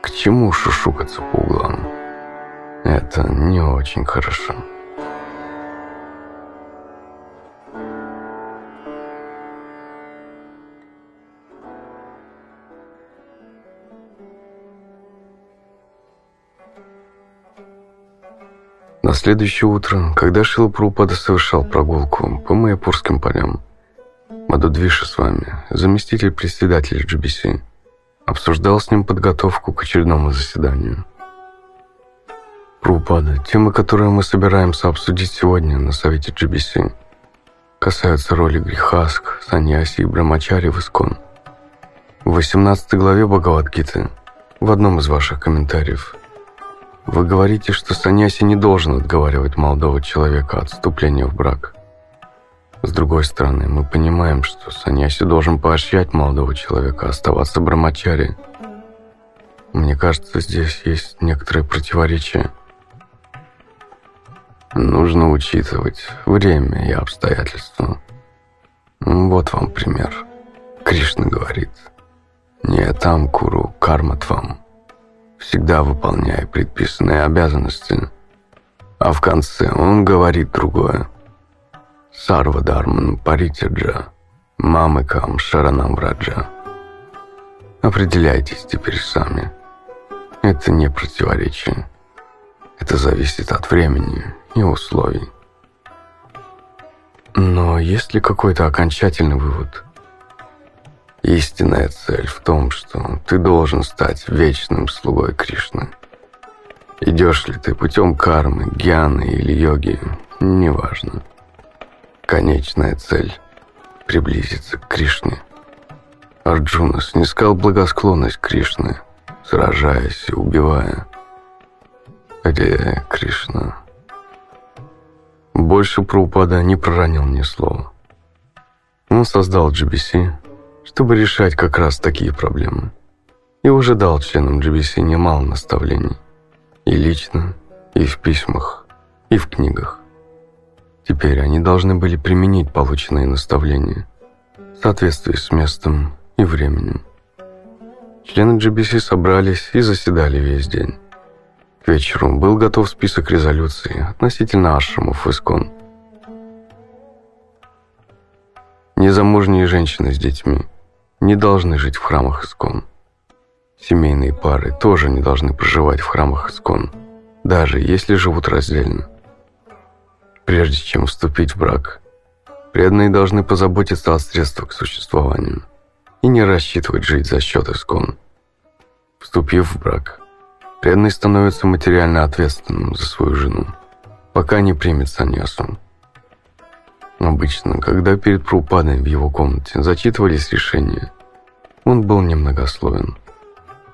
К чему шушукаться по углам? Это не очень хорошо. На следующее утро, когда Шила Прупада совершал прогулку по Майяпурским полям, Мадудвиша с вами, заместитель председателя GBC, обсуждал с ним подготовку к очередному заседанию. Прупада, темы, которые мы собираемся обсудить сегодня на совете GBC, касаются роли Грихаск, Саньяси и Брамачари в Искон. В 18 главе Бхагавадгиты, в одном из ваших комментариев – вы говорите, что саньяси не должен отговаривать молодого человека от вступления в брак. С другой стороны, мы понимаем, что саньяси должен поощрять молодого человека оставаться брамачари. Мне кажется, здесь есть некоторое противоречие. Нужно учитывать время и обстоятельства. Вот вам пример. Кришна говорит, «Не там куру карма твам» всегда выполняя предписанные обязанности. А в конце он говорит другое. Сарва Дарман Паритяджа, Мамыкам Шаранам Раджа. Определяйтесь теперь сами. Это не противоречие. Это зависит от времени и условий. Но есть ли какой-то окончательный вывод – Истинная цель в том, что ты должен стать вечным слугой Кришны. Идешь ли ты путем кармы, гьяны или йоги, неважно. Конечная цель — приблизиться к Кришне. Арджуна снискал благосклонность Кришны, сражаясь и убивая. Где Кришна? Больше Прабхупада не проронил ни слова. Он создал GBC, чтобы решать как раз такие проблемы. И уже дал членам GBC немало наставлений. И лично, и в письмах, и в книгах. Теперь они должны были применить полученные наставления в соответствии с местом и временем. Члены GBC собрались и заседали весь день. К вечеру был готов список резолюций относительно ашрамов в Искон. Незамужние женщины с детьми не должны жить в храмах Искон. Семейные пары тоже не должны проживать в храмах Искон, даже если живут раздельно. Прежде чем вступить в брак, преданные должны позаботиться о средствах к существованию и не рассчитывать жить за счет Искон. Вступив в брак, преданный становится материально ответственным за свою жену, пока не примет саньясу. Обычно, когда перед Прупадой в его комнате зачитывались решения, он был немногословен.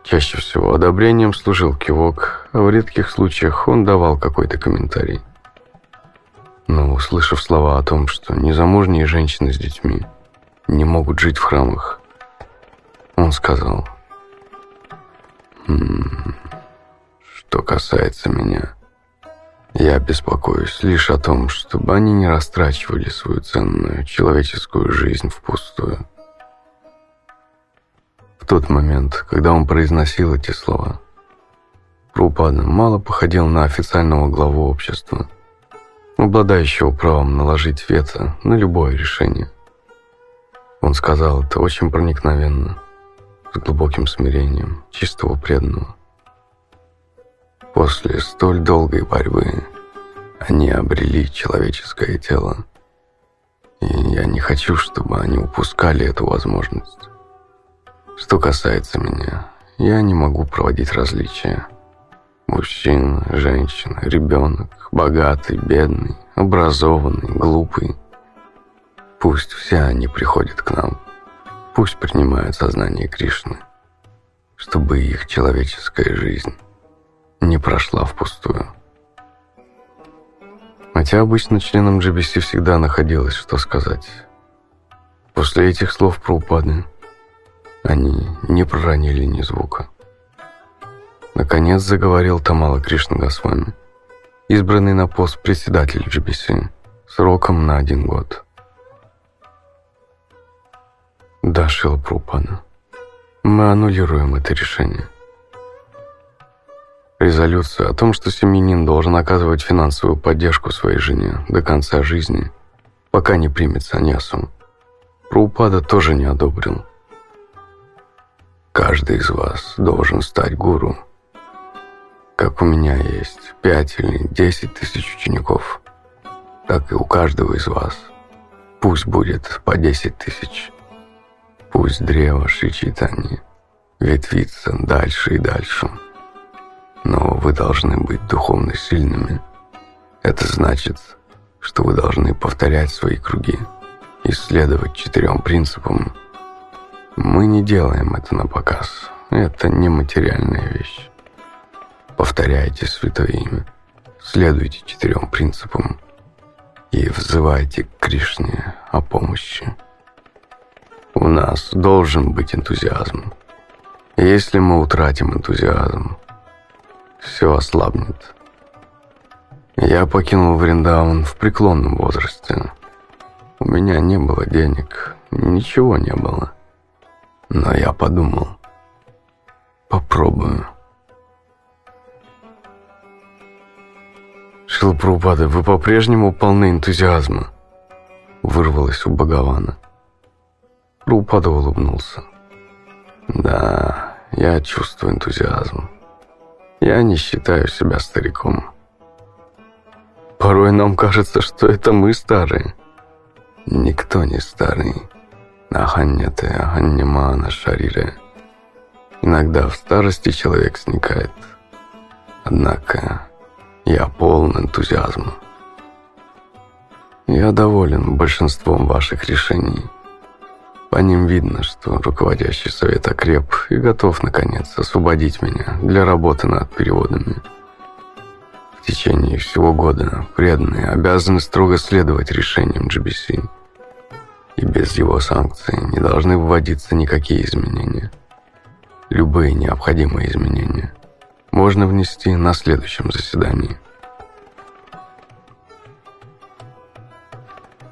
Чаще всего одобрением служил кивок, а в редких случаях он давал какой-то комментарий. Но, услышав слова о том, что незамужние женщины с детьми не могут жить в храмах, он сказал, «М что касается меня, я беспокоюсь лишь о том, чтобы они не растрачивали свою ценную человеческую жизнь впустую. тот момент, когда он произносил эти слова, Прупада мало походил на официального главу общества, обладающего правом наложить вето на любое решение. Он сказал это очень проникновенно, с глубоким смирением, чистого преданного. После столь долгой борьбы они обрели человеческое тело, и я не хочу, чтобы они упускали эту возможность. Что касается меня, я не могу проводить различия. Мужчина, женщина, ребенок, богатый, бедный, образованный, глупый. Пусть все они приходят к нам. Пусть принимают сознание Кришны, чтобы их человеческая жизнь не прошла впустую. Хотя обычно членам GBC всегда находилось, что сказать. После этих слов про упады они не проронили ни звука. Наконец заговорил Тамала Кришна Госвами, избранный на пост председателя GBC сроком на один год. Да, Шила Прупана, мы аннулируем это решение. Резолюция о том, что семьянин должен оказывать финансовую поддержку своей жене до конца жизни, пока не примет саньясу, Прупада тоже не одобрил. Каждый из вас должен стать гуру. Как у меня есть пять или десять тысяч учеников, так и у каждого из вас. Пусть будет по десять тысяч. Пусть древо Шичитани ветвится дальше и дальше. Но вы должны быть духовно сильными. Это значит, что вы должны повторять свои круги, исследовать четырем принципам – мы не делаем это на показ. Это не материальная вещь. Повторяйте Святое Имя, следуйте четырем принципам и взывайте к Кришне о помощи. У нас должен быть энтузиазм. Если мы утратим энтузиазм, все ослабнет. Я покинул Вриндаун в преклонном возрасте. У меня не было денег, ничего не было. Но я подумал, попробую. Шилпрупада, вы по-прежнему полны энтузиазма. Вырвалось у Бхагавана. Прупада улыбнулся. Да, я чувствую энтузиазм. Я не считаю себя стариком. Порой нам кажется, что это мы старые. Никто не старый. Аханняте, аханнямана шарире. Иногда в старости человек сникает. Однако я полон энтузиазма. Я доволен большинством ваших решений. По ним видно, что руководящий совет окреп и готов, наконец, освободить меня для работы над переводами. В течение всего года преданные обязаны строго следовать решениям GBC и без его санкций не должны вводиться никакие изменения. Любые необходимые изменения можно внести на следующем заседании.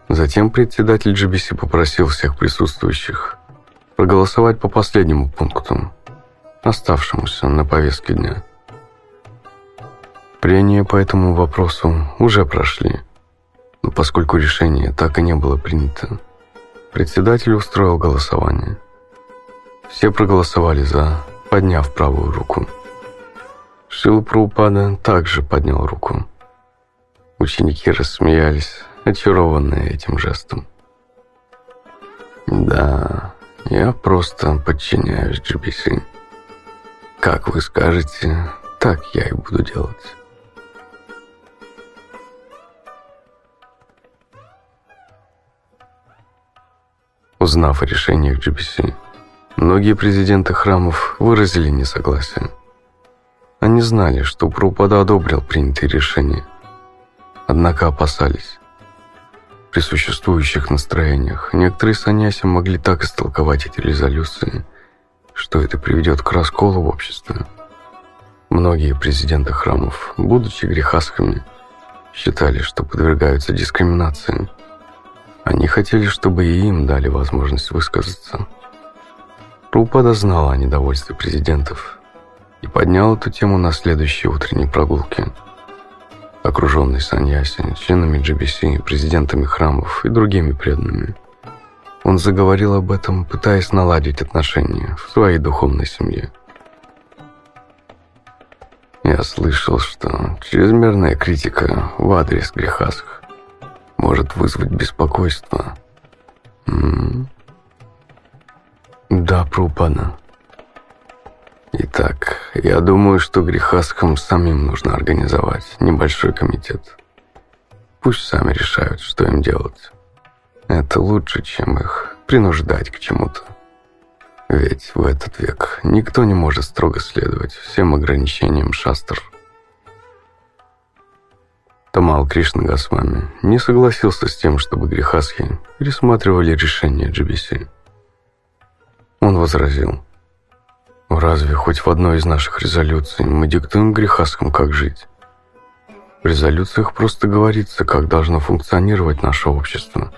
Затем председатель GBC попросил всех присутствующих проголосовать по последнему пункту, оставшемуся на повестке дня. Прения по этому вопросу уже прошли, но поскольку решение так и не было принято, Председатель устроил голосование. Все проголосовали «за», подняв правую руку. Шил Праупада также поднял руку. Ученики рассмеялись, очарованные этим жестом. «Да, я просто подчиняюсь GBC. Как вы скажете, так я и буду делать». Узнав о решениях GBC, многие президенты храмов выразили несогласие. Они знали, что Прупада одобрил принятые решения, однако опасались. При существующих настроениях некоторые саньяси могли так истолковать эти резолюции, что это приведет к расколу в обществе. Многие президенты храмов, будучи грехасхами, считали, что подвергаются дискриминации – они хотели, чтобы и им дали возможность высказаться. Прупада знал о недовольстве президентов и поднял эту тему на следующей утренней прогулке. Окруженный Саньяси, членами GBC, президентами храмов и другими преданными, он заговорил об этом, пытаясь наладить отношения в своей духовной семье. Я слышал, что чрезмерная критика в адрес грехасх может вызвать беспокойство. М -м -м. Да, Прупана. Итак, я думаю, что грехасхам самим нужно организовать небольшой комитет. Пусть сами решают, что им делать. Это лучше, чем их принуждать к чему-то. Ведь в этот век никто не может строго следовать всем ограничениям шастр. Тамал Кришна Госвами не согласился с тем, чтобы грехасхи пересматривали решение GBC. Он возразил, «Разве хоть в одной из наших резолюций мы диктуем грехасхам, как жить? В резолюциях просто говорится, как должно функционировать наше общество.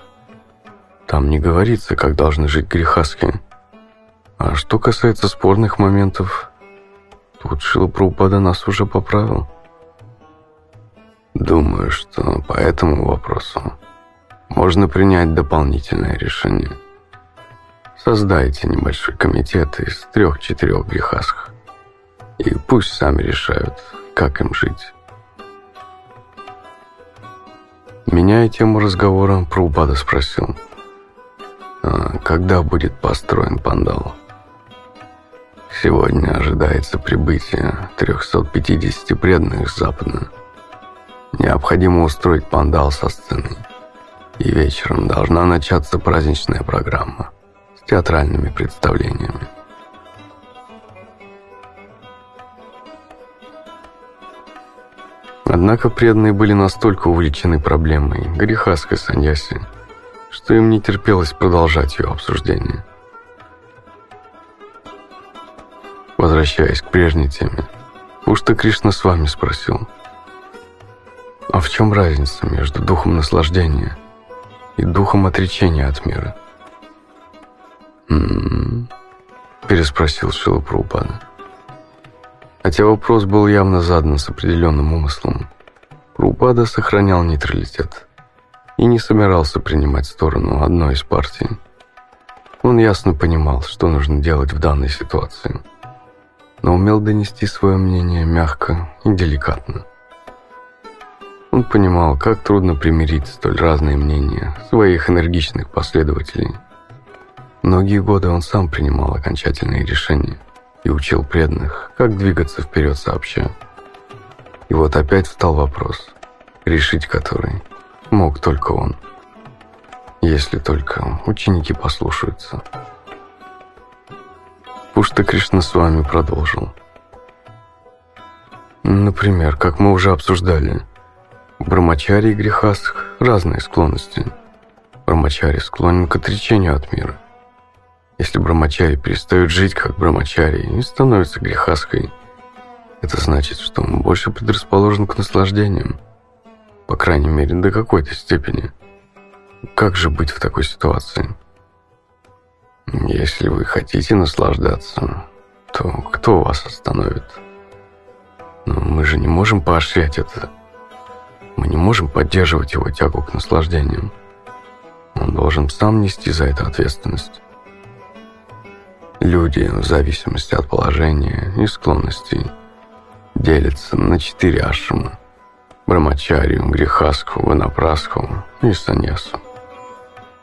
Там не говорится, как должны жить грехасхи, а что касается спорных моментов, тут Шилапрупада нас уже поправил. Думаю, что по этому вопросу можно принять дополнительное решение. Создайте небольшой комитет из трех-четырех грехасх, и пусть сами решают, как им жить. Меняя тему разговора, Прабхупада спросил, а когда будет построен пандал? Сегодня ожидается прибытие 350 преданных с Запада. Необходимо устроить пандал со сценой. И вечером должна начаться праздничная программа театральными представлениями. Однако преданные были настолько увлечены проблемой грехаской саньяси, что им не терпелось продолжать ее обсуждение. Возвращаясь к прежней теме, Пушта Кришна с вами спросил, а в чем разница между духом наслаждения и духом отречения от мира? «М-м-м», переспросил Шила Прабхупада. Хотя вопрос был явно задан с определенным умыслом, Прабхупада сохранял нейтралитет и не собирался принимать сторону одной из партий. Он ясно понимал, что нужно делать в данной ситуации – но умел донести свое мнение мягко и деликатно. Он понимал, как трудно примирить столь разные мнения своих энергичных последователей. Многие годы он сам принимал окончательные решения и учил преданных, как двигаться вперед сообща. И вот опять встал вопрос, решить который мог только он. Если только ученики послушаются. Пушта Кришна с вами продолжил. Например, как мы уже обсуждали, Брамачари и Грехасх разные склонности. Брамачари склонен к отречению от мира. Если Брамачари перестает жить как Брамачари и становится Грехасхой, это значит, что он больше предрасположен к наслаждениям. По крайней мере, до какой-то степени. Как же быть в такой ситуации? Если вы хотите наслаждаться, то кто вас остановит? Но мы же не можем поощрять это. Мы не можем поддерживать его тягу к наслаждениям. Он должен сам нести за это ответственность. Люди, в зависимости от положения и склонностей, делятся на четыре ашрамы – Брамачарию, Грехаску, Ванапрасху и Саньясу.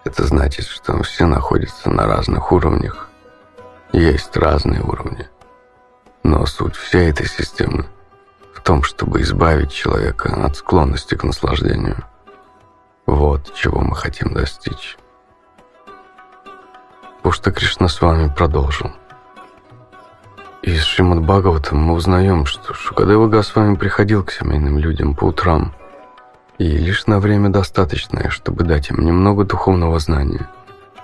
Это значит, что все находятся на разных уровнях. Есть разные уровни. Но суть всей этой системы в том, чтобы избавить человека от склонности к наслаждению. Вот чего мы хотим достичь. Пушта Кришна с вами продолжил. Из Шримад Бхагавата мы узнаем, что Шукадева Госвами приходил к семейным людям по утрам – и лишь на время достаточное, чтобы дать им немного духовного знания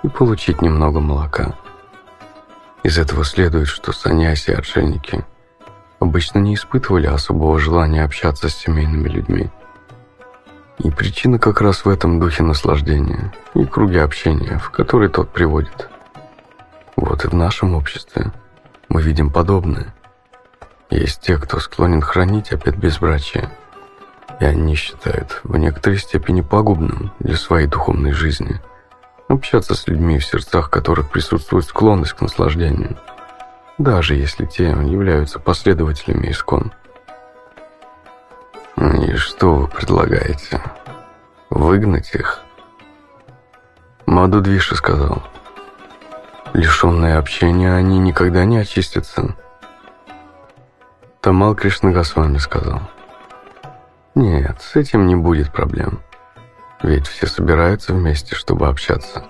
и получить немного молока. Из этого следует, что саньяси и отшельники обычно не испытывали особого желания общаться с семейными людьми. И причина как раз в этом духе наслаждения и круге общения, в который тот приводит. Вот и в нашем обществе мы видим подобное. Есть те, кто склонен хранить опять безбрачие, и они считают в некоторой степени пагубным для своей духовной жизни общаться с людьми, в сердцах которых присутствует склонность к наслаждению, даже если те являются последователями искон. И что вы предлагаете? Выгнать их? Мадудвиши сказал. Лишенные общения, они никогда не очистятся. Тамал Кришнагасвами сказал. Нет, с этим не будет проблем. Ведь все собираются вместе, чтобы общаться.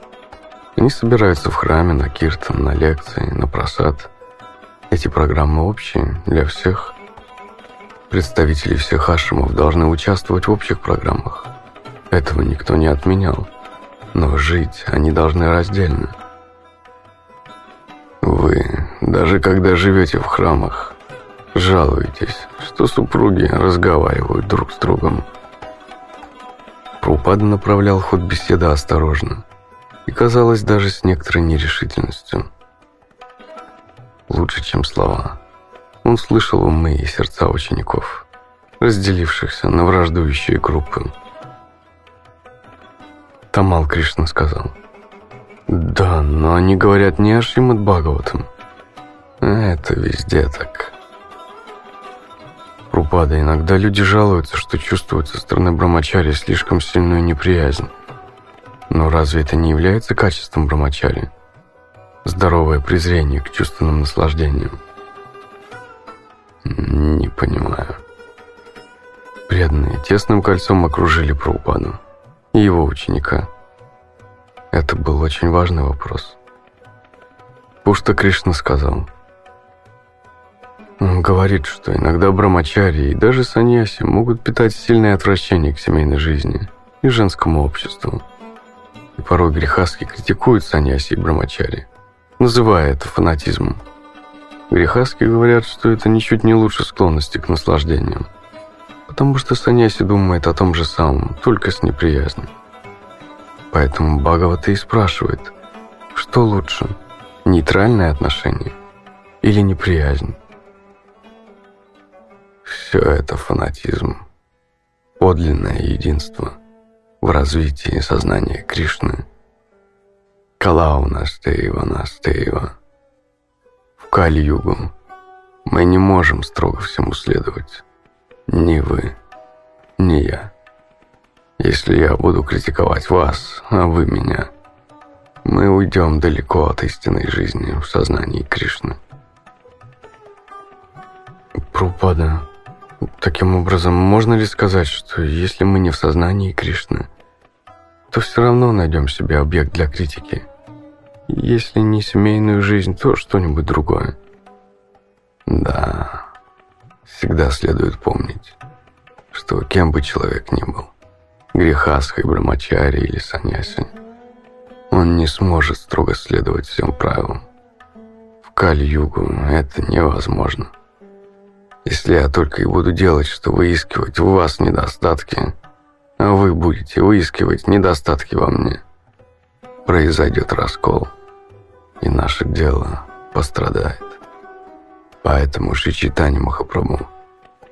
Они собираются в храме, на киртан, на лекции, на просад. Эти программы общие для всех. Представители всех ашрамов должны участвовать в общих программах. Этого никто не отменял. Но жить они должны раздельно. Вы, даже когда живете в храмах, жалуетесь, что супруги разговаривают друг с другом. Прупада направлял ход беседы осторожно и, казалось, даже с некоторой нерешительностью. Лучше, чем слова. Он слышал умы и сердца учеников, разделившихся на враждующие группы. Тамал Кришна сказал. «Да, но они говорят не о Шримад Бхагаватам. Это везде так». Рупада, иногда люди жалуются, что чувствуют со стороны Брамачари слишком сильную неприязнь. Но разве это не является качеством Брамачари? Здоровое презрение к чувственным наслаждениям. Не понимаю. Преданные тесным кольцом окружили Прабхупаду и его ученика. Это был очень важный вопрос. Пушта Кришна сказал. Он говорит, что иногда брамачари и даже саньяси могут питать сильное отвращение к семейной жизни и женскому обществу. И порой грехаски критикуют саньяси и брамачари, называя это фанатизмом. Грехаски говорят, что это ничуть не лучше склонности к наслаждениям потому что Саньяси думает о том же самом, только с неприязнью. Поэтому Бхагавата и спрашивает, что лучше, нейтральное отношение или неприязнь? Все это фанатизм, подлинное единство в развитии сознания Кришны. Калауна Стеева Настеева. В Кали-югу мы не можем строго всему следовать. Ни вы, ни я. Если я буду критиковать вас, а вы меня, мы уйдем далеко от истинной жизни в сознании Кришны. Прупада, таким образом, можно ли сказать, что если мы не в сознании Кришны, то все равно найдем себе объект для критики? Если не семейную жизнь, то что-нибудь другое. Да всегда следует помнить, что кем бы человек ни был, грехасхой, брамачари или саньяси, он не сможет строго следовать всем правилам. В Кали-югу это невозможно. Если я только и буду делать, что выискивать в вас недостатки, а вы будете выискивать недостатки во мне, произойдет раскол, и наше дело пострадает. Поэтому Шичитани Махапрабху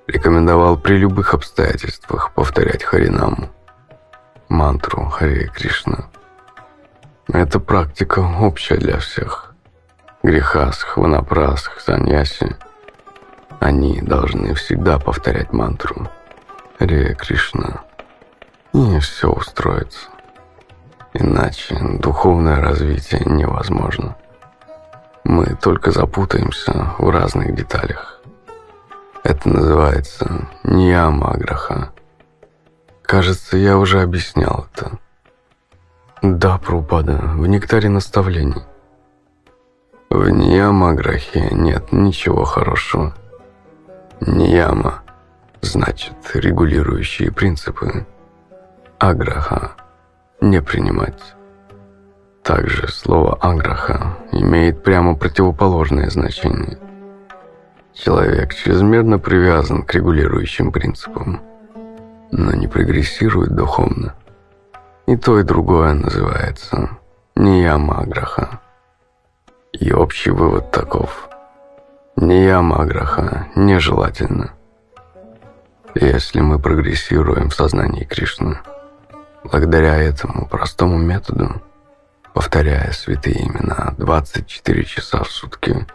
рекомендовал при любых обстоятельствах повторять Харинаму, мантру Харе Кришна. Эта практика общая для всех. Грехасх, Ванапрасх, Саньяси. Они должны всегда повторять мантру Харе Кришна. И все устроится. Иначе духовное развитие невозможно мы только запутаемся в разных деталях. Это называется Ньяма Аграха. Кажется, я уже объяснял это. Да, Прупада, в нектаре наставлений. В Ньяма Аграхе нет ничего хорошего. Ньяма значит регулирующие принципы. Аграха – не принимать. Также слово «аграха» имеет прямо противоположное значение. Человек чрезмерно привязан к регулирующим принципам, но не прогрессирует духовно. И то, и другое называется нияма аграха. И общий вывод таков. Не Аграха нежелательно. Если мы прогрессируем в сознании Кришны, благодаря этому простому методу, повторяя святые имена 24 часа в сутки,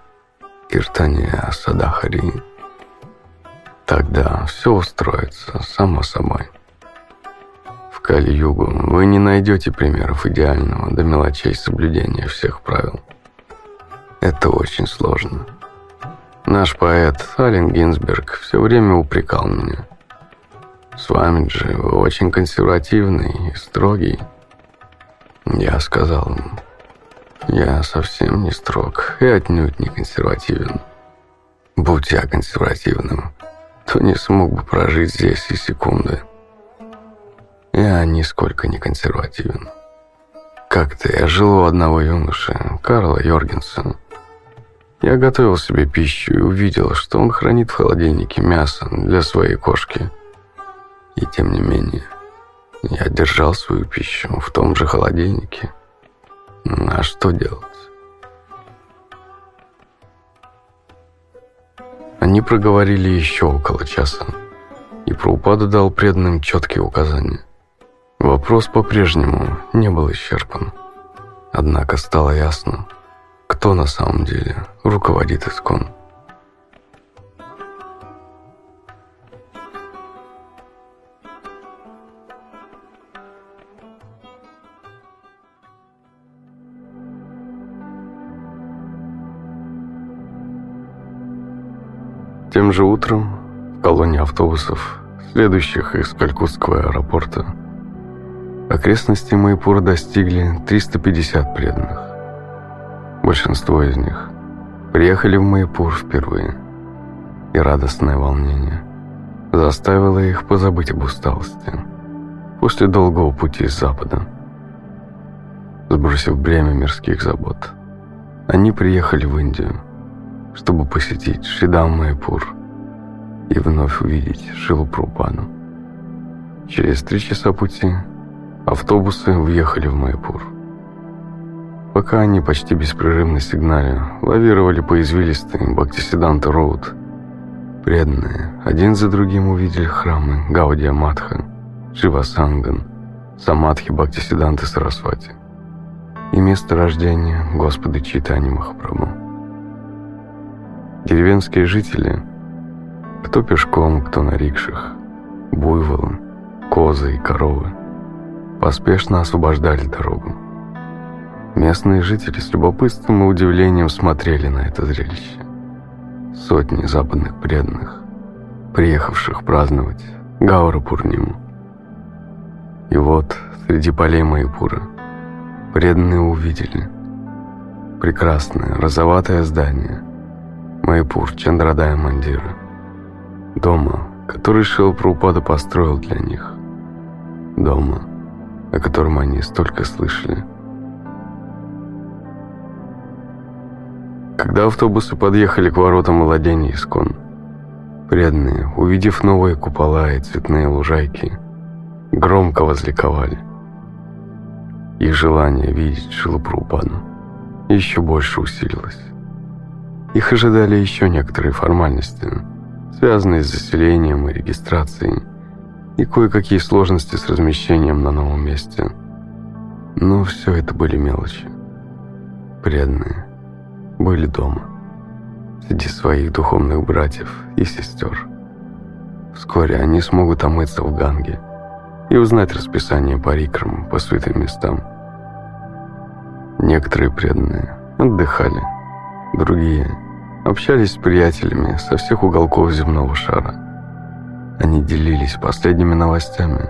Киртания Садахари, тогда все устроится само собой. В Кали-Югу вы не найдете примеров идеального до мелочей соблюдения всех правил. Это очень сложно. Наш поэт Ален Гинзберг все время упрекал меня. С вами же вы очень консервативный и строгий. Я сказал ему, я совсем не строг и отнюдь не консервативен. Будь я консервативным, то не смог бы прожить здесь и секунды. Я нисколько не консервативен. Как-то я жил у одного юноши, Карла Йоргенсона. Я готовил себе пищу и увидел, что он хранит в холодильнике мясо для своей кошки. И тем не менее, я держал свою пищу в том же холодильнике. А что делать? Они проговорили еще около часа, и Праупада дал преданным четкие указания. Вопрос по-прежнему не был исчерпан. Однако стало ясно, кто на самом деле руководит Искон. Тем же утром в колонии автобусов, следующих из Калькутского аэропорта, окрестности Майпура достигли 350 преданных. Большинство из них приехали в Майпур впервые, и радостное волнение заставило их позабыть об усталости после долгого пути с запада. Сбросив бремя мирских забот, они приехали в Индию, чтобы посетить Шидам Майпур и вновь увидеть Шилупрупану. Через три часа пути автобусы въехали в Майпур. Пока они почти беспрерывно сигнали лавировали по извилистой Бхактисиданта Роуд, преданные один за другим увидели храмы Гаудия Матха, Шивасанган, Самадхи Бхактисиданты Сарасвати и место рождения Господа Читани Махапрабху. Деревенские жители, кто пешком, кто на рикшах, буйволы, козы и коровы, поспешно освобождали дорогу. Местные жители с любопытством и удивлением смотрели на это зрелище. Сотни западных преданных, приехавших праздновать Гаура Пурниму. И вот среди полей Майпура преданные увидели прекрасное розоватое здание Майпур Чандрадая Мандира, дома, который Шил Прупада построил для них, дома, о котором они столько слышали – Когда автобусы подъехали к воротам владения Искон, преданные, увидев новые купола и цветные лужайки, громко возликовали. Их желание видеть Шилупрупану еще больше усилилось. Их ожидали еще некоторые формальности, связанные с заселением и регистрацией, и кое-какие сложности с размещением на новом месте. Но все это были мелочи. Преданные были дома, среди своих духовных братьев и сестер. Вскоре они смогут омыться в Ганге и узнать расписание парикрам по святым местам. Некоторые преданные отдыхали, другие общались с приятелями со всех уголков земного шара. Они делились последними новостями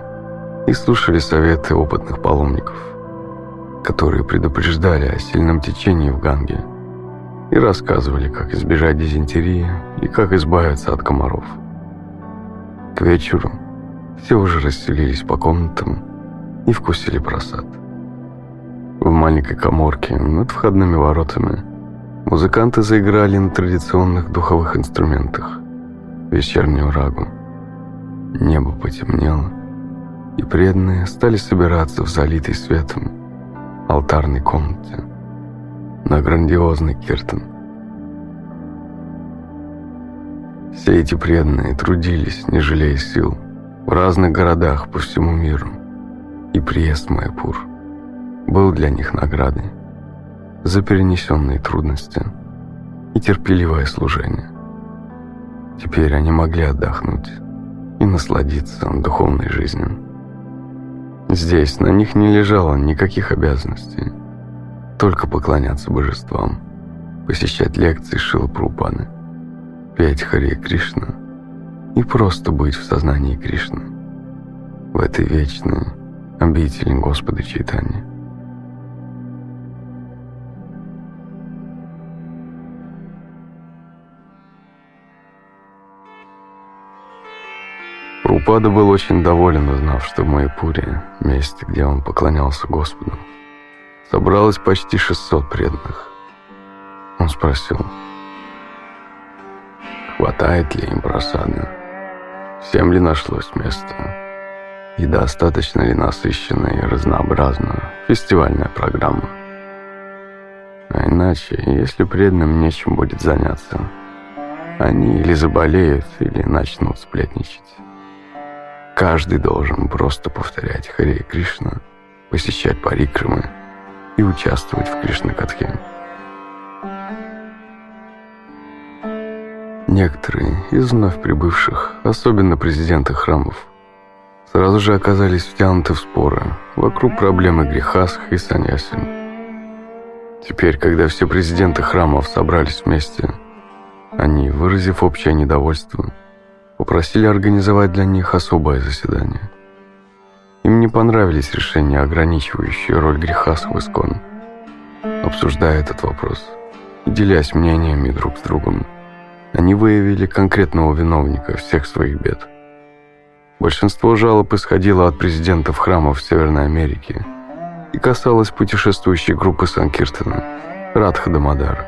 и слушали советы опытных паломников, которые предупреждали о сильном течении в Ганге – и рассказывали, как избежать дизентерии и как избавиться от комаров. К вечеру все уже расселились по комнатам и вкусили просад. В маленькой коморке над входными воротами музыканты заиграли на традиционных духовых инструментах вечернюю рагу. Небо потемнело, и преданные стали собираться в залитой светом алтарной комнате на грандиозный Киртон. Все эти преданные трудились, не жалея сил, в разных городах по всему миру, и приезд в Майпур был для них наградой за перенесенные трудности и терпеливое служение. Теперь они могли отдохнуть и насладиться духовной жизнью. Здесь на них не лежало никаких обязанностей, только поклоняться божествам, посещать лекции Шила Прупаны, петь Харе Кришна и просто быть в сознании Кришны в этой вечной обители Господа Чайтани. Прупада был очень доволен, узнав, что в Майпуре, месте, где он поклонялся Господу, собралось почти 600 преданных. Он спросил, хватает ли им просады, всем ли нашлось место, и достаточно ли насыщенная и разнообразная фестивальная программа. А иначе, если преданным нечем будет заняться, они или заболеют, или начнут сплетничать. Каждый должен просто повторять Харе Кришна, посещать парикрамы и участвовать в Кришна-катхе. Некоторые из вновь прибывших, особенно президенты храмов, сразу же оказались втянуты в споры вокруг проблемы грехасх и саньяси. Теперь, когда все президенты храмов собрались вместе, они, выразив общее недовольство, попросили организовать для них особое заседание. Им не понравились решения, ограничивающие роль греха с Искон. Обсуждая этот вопрос и делясь мнениями друг с другом, они выявили конкретного виновника всех своих бед. Большинство жалоб исходило от президентов храмов Северной Америки и касалось путешествующей группы Санкиртона Радха Дамадар,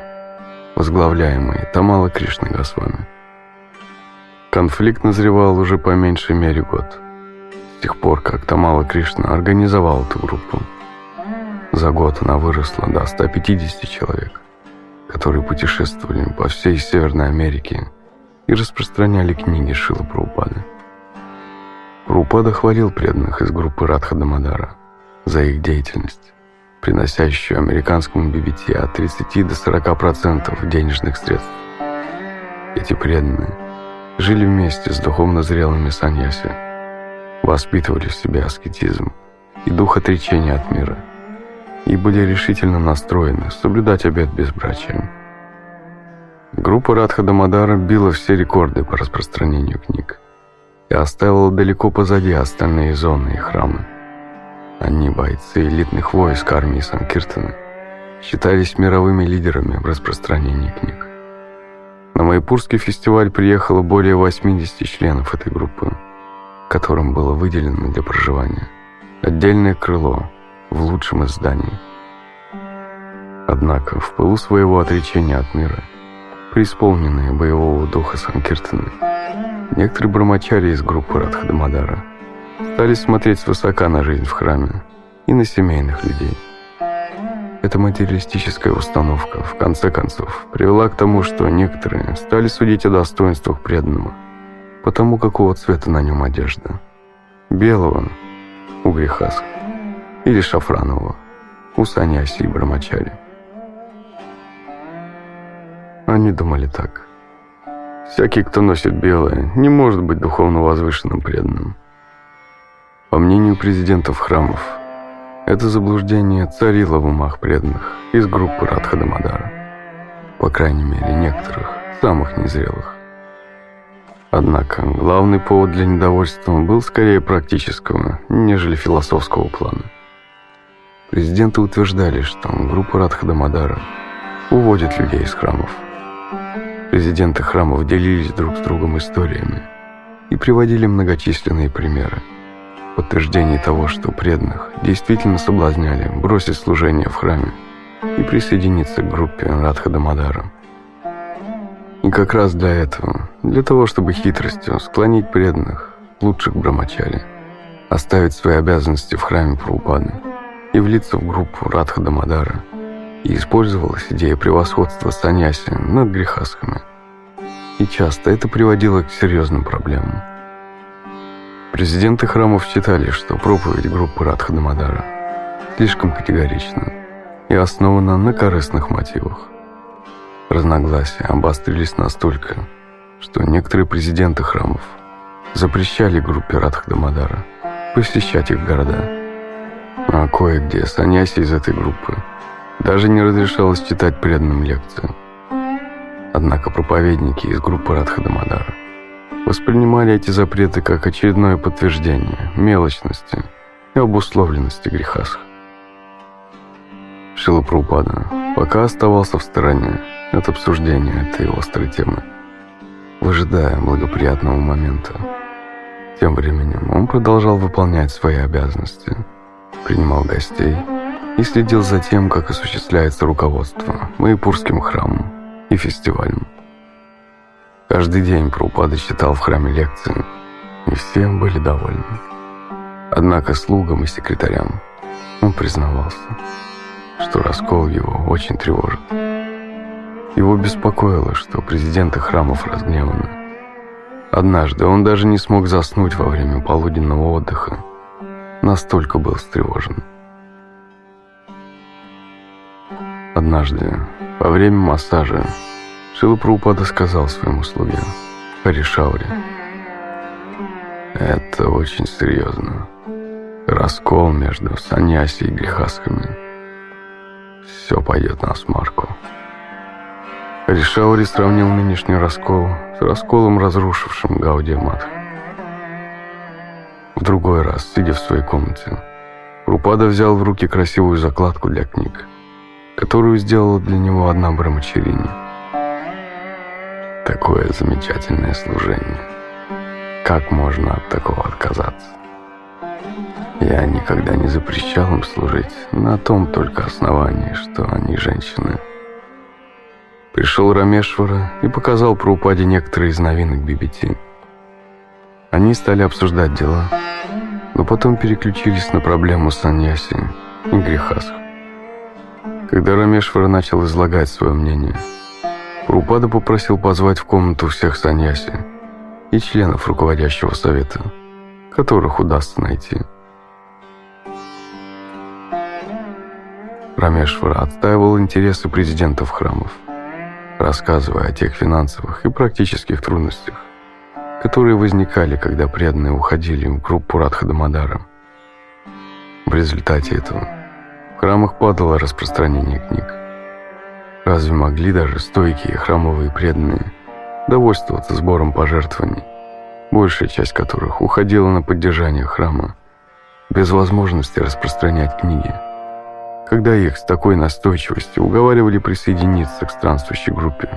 возглавляемой Тамала Кришны Госвами. Конфликт назревал уже по меньшей мере год. С тех пор, как Тамала Кришна организовал эту группу. За год она выросла до 150 человек, которые путешествовали по всей Северной Америке и распространяли книги Шила Праупады. Праупада хвалил преданных из группы Радха Дамадара за их деятельность, приносящую американскому ББТ от 30 до 40% денежных средств. Эти преданные – жили вместе с духовно зрелыми саньяси, воспитывали в себе аскетизм и дух отречения от мира и были решительно настроены соблюдать обет безбрачия. Группа Радха Дамадара била все рекорды по распространению книг и оставила далеко позади остальные зоны и храмы. Они, бойцы элитных войск армии Санкиртана, считались мировыми лидерами в распространении книг. На Майпурский фестиваль приехало более 80 членов этой группы, которым было выделено для проживания отдельное крыло в лучшем из зданий. Однако в пылу своего отречения от мира, преисполненные боевого духа Санкиртаны, некоторые брамачари из группы Радхадамадара стали смотреть свысока на жизнь в храме и на семейных людей – эта материалистическая установка, в конце концов, привела к тому, что некоторые стали судить о достоинствах преданного, потому какого цвета на нем одежда. Белого у грехасх или шафранового у саньяси и брамачари. Они думали так. Всякий, кто носит белое, не может быть духовно возвышенным преданным. По мнению президентов храмов, это заблуждение царило в умах преданных из группы Радхадамадара. По крайней мере, некоторых, самых незрелых. Однако, главный повод для недовольства был скорее практического, нежели философского плана. Президенты утверждали, что группа Радхадамадара уводит людей из храмов. Президенты храмов делились друг с другом историями и приводили многочисленные примеры подтверждение того, что преданных действительно соблазняли бросить служение в храме и присоединиться к группе Радха Дамадара. И как раз для этого, для того, чтобы хитростью склонить преданных, лучших брамачари, оставить свои обязанности в храме Прабхупады и влиться в группу Радха Дамадара, и использовалась идея превосходства саньяси над грехасхами. И часто это приводило к серьезным проблемам. Президенты храмов считали, что проповедь группы Радхадамадара слишком категорична и основана на корыстных мотивах. Разногласия обострились настолько, что некоторые президенты храмов запрещали группе Радхадамадара посещать их города. А кое-где саньяси из этой группы даже не разрешалось читать преданным лекции. Однако проповедники из группы Радхадамадара воспринимали эти запреты как очередное подтверждение мелочности и обусловленности грехасха. Шила Прабхупада пока оставался в стороне от обсуждения этой острой темы, выжидая благоприятного момента. Тем временем он продолжал выполнять свои обязанности, принимал гостей и следил за тем, как осуществляется руководство Майпурским храмом и фестивалем. Каждый день Прабхупада читал в храме лекции, и все были довольны. Однако слугам и секретарям он признавался, что раскол его очень тревожит. Его беспокоило, что президенты храмов разгневаны. Однажды он даже не смог заснуть во время полуденного отдыха. Настолько был встревожен. Однажды, во время массажа, Шила Прабхупада сказал своему слуге, Харишауре, «Это очень серьезно. Раскол между саньяси и грехасками. Все пойдет на смарку». Ришаури сравнил нынешний раскол с расколом, разрушившим Гаудия Матх. В другой раз, сидя в своей комнате, Рупада взял в руки красивую закладку для книг, которую сделала для него одна Брамачарини. Такое замечательное служение. Как можно от такого отказаться? Я никогда не запрещал им служить на том только основании, что они женщины – Пришел Рамешвара и показал про упаде некоторые из новинок BBT. Они стали обсуждать дела, но потом переключились на проблему саньяси и грехасх. Когда Рамешвара начал излагать свое мнение, Прупада попросил позвать в комнату всех саньяси и членов руководящего совета, которых удастся найти. Рамешвара отстаивал интересы президентов храмов – рассказывая о тех финансовых и практических трудностях, которые возникали, когда преданные уходили в группу Радхадамадара. В результате этого в храмах падало распространение книг. Разве могли даже стойкие храмовые преданные довольствоваться сбором пожертвований, большая часть которых уходила на поддержание храма, без возможности распространять книги? когда их с такой настойчивостью уговаривали присоединиться к странствующей группе.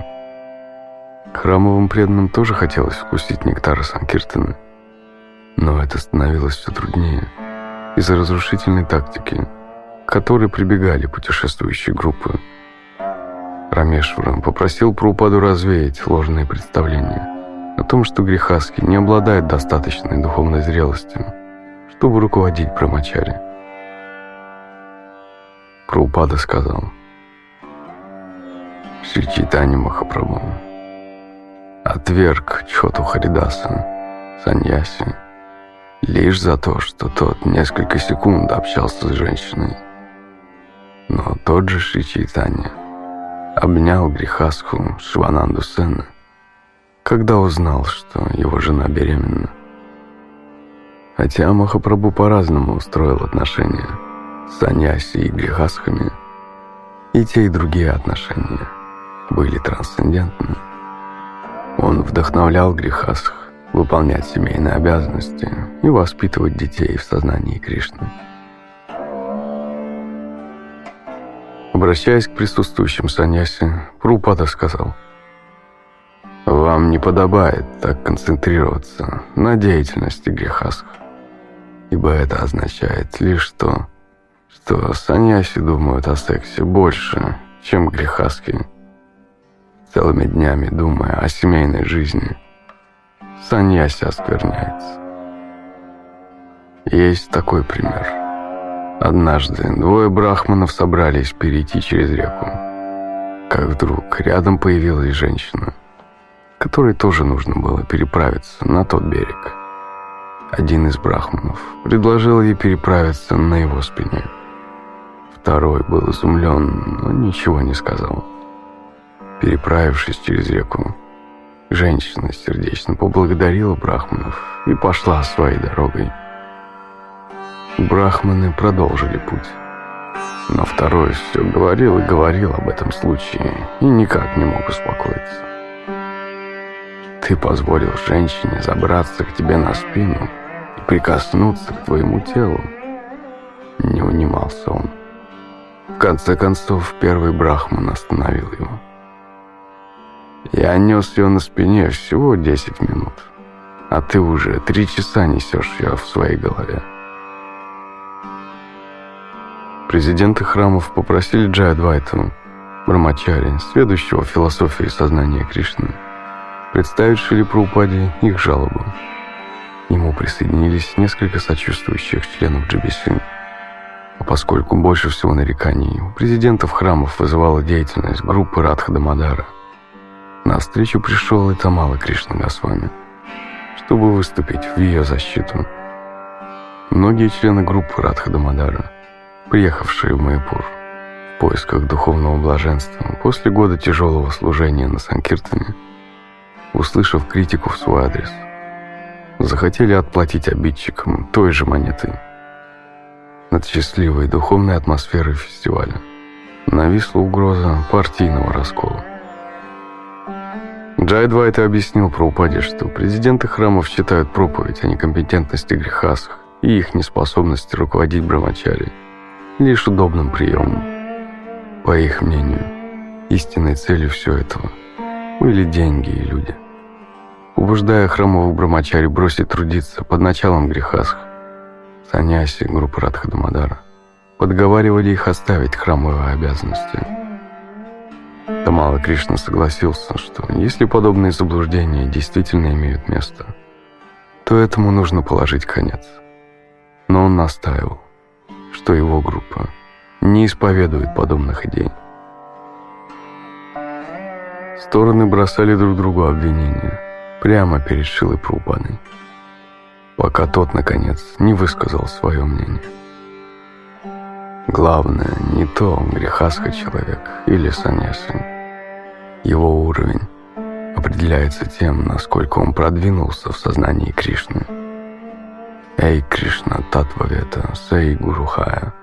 Храмовым преданным тоже хотелось вкусить нектара Санкиртена, но это становилось все труднее из-за разрушительной тактики, к которой прибегали путешествующие группы. Рамешварам попросил Прупаду развеять ложные представления о том, что Грехаски не обладает достаточной духовной зрелостью, чтобы руководить Брамачари. Прабхупада сказал, Шри Чайтани Махапрабху отверг Чхоту Харидаса, Саньяси, лишь за то, что тот несколько секунд общался с женщиной. Но тот же Шри Чайтани обнял Грихасху Шивананду Сена, когда узнал, что его жена беременна. Хотя Махапрабху по-разному устроил отношения – саньяси и грехасхами, и те, и другие отношения были трансцендентны. Он вдохновлял грехасх выполнять семейные обязанности и воспитывать детей в сознании Кришны. Обращаясь к присутствующим саньяси, Прупада сказал, «Вам не подобает так концентрироваться на деятельности грехасх, ибо это означает лишь то, что саньяси думают о сексе больше, чем грехаски. Целыми днями думая о семейной жизни, саньяси оскверняется. Есть такой пример. Однажды двое брахманов собрались перейти через реку. Как вдруг рядом появилась женщина, которой тоже нужно было переправиться на тот берег. Один из брахманов предложил ей переправиться на его спине. Второй был изумлен, но ничего не сказал. Переправившись через реку, женщина сердечно поблагодарила брахманов и пошла своей дорогой. Брахманы продолжили путь. Но второй все говорил и говорил об этом случае и никак не мог успокоиться. Ты позволил женщине забраться к тебе на спину и прикоснуться к твоему телу. Не унимался он. В конце концов, первый брахман остановил его. Я нес ее на спине всего 10 минут, а ты уже три часа несешь ее в своей голове. Президенты храмов попросили Джайадвайту, Брамачари, следующего философии сознания Кришны, представить Шили Прабхупаде их жалобу. Ему присоединились несколько сочувствующих членов GBC. А поскольку больше всего нареканий у президентов храмов вызывала деятельность группы Радха Дамадара, на встречу пришел и Тамала Кришна Госвами, чтобы выступить в ее защиту. Многие члены группы Радха Дамадара приехавшие в Майпур в поисках духовного блаженства после года тяжелого служения на Санкиртане, услышав критику в свой адрес, захотели отплатить обидчикам той же монеты. Над счастливой духовной атмосферой фестиваля нависла угроза партийного раскола. Джай Двайт объяснил про упаде, что президенты храмов считают проповедь о некомпетентности грехасах и их неспособности руководить брамачари лишь удобным приемом. По их мнению, истинной целью всего этого были деньги и люди. Убеждая храмовых брамачари бросить трудиться под началом грехасх, саньяси группы Радхадамадара подговаривали их оставить храмовые обязанности. Тамала Кришна согласился, что если подобные заблуждения действительно имеют место, то этому нужно положить конец. Но он настаивал что его группа не исповедует подобных идей. Стороны бросали друг другу обвинения прямо перед Шилой Прупаной, пока тот, наконец, не высказал свое мнение. Главное не то, грехаска человек или саньяси. Его уровень определяется тем, насколько он продвинулся в сознании Кришны – Эй, Кришна, Татвавета, Сей Гурухая.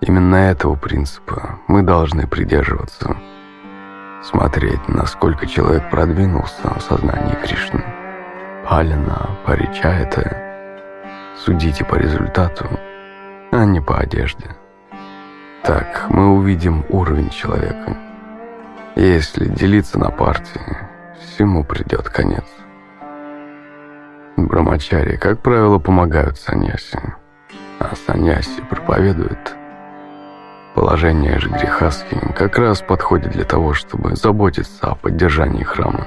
Именно этого принципа мы должны придерживаться. Смотреть, насколько человек продвинулся в сознании Кришны. Палина, Паричайта. Судите по результату, а не по одежде. Так мы увидим уровень человека. Если делиться на партии, всему придет конец. Брамачари, как правило, помогают саньяси, а саньяси проповедуют. Положение же грехаски как раз подходит для того, чтобы заботиться о поддержании храма.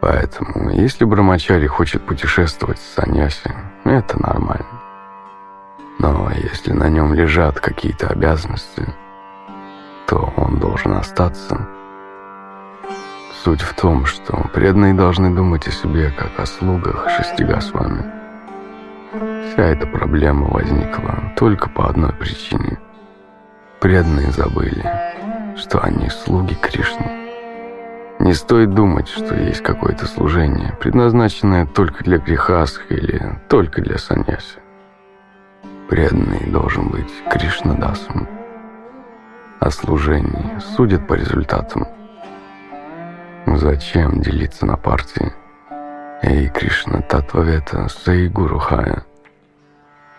Поэтому, если Брамачари хочет путешествовать с саньяси, это нормально. Но если на нем лежат какие-то обязанности, то он должен остаться Суть в том, что преданные должны думать о себе как о слугах шестига с вами. Вся эта проблема возникла только по одной причине. Преданные забыли, что они слуги Кришны. Не стоит думать, что есть какое-то служение, предназначенное только для грехасх или только для саньяси. Преданный должен быть Кришнадасом. А служение судят по результатам – Зачем делиться на партии? Эй, Кришна Татвавета Саи Гурухая.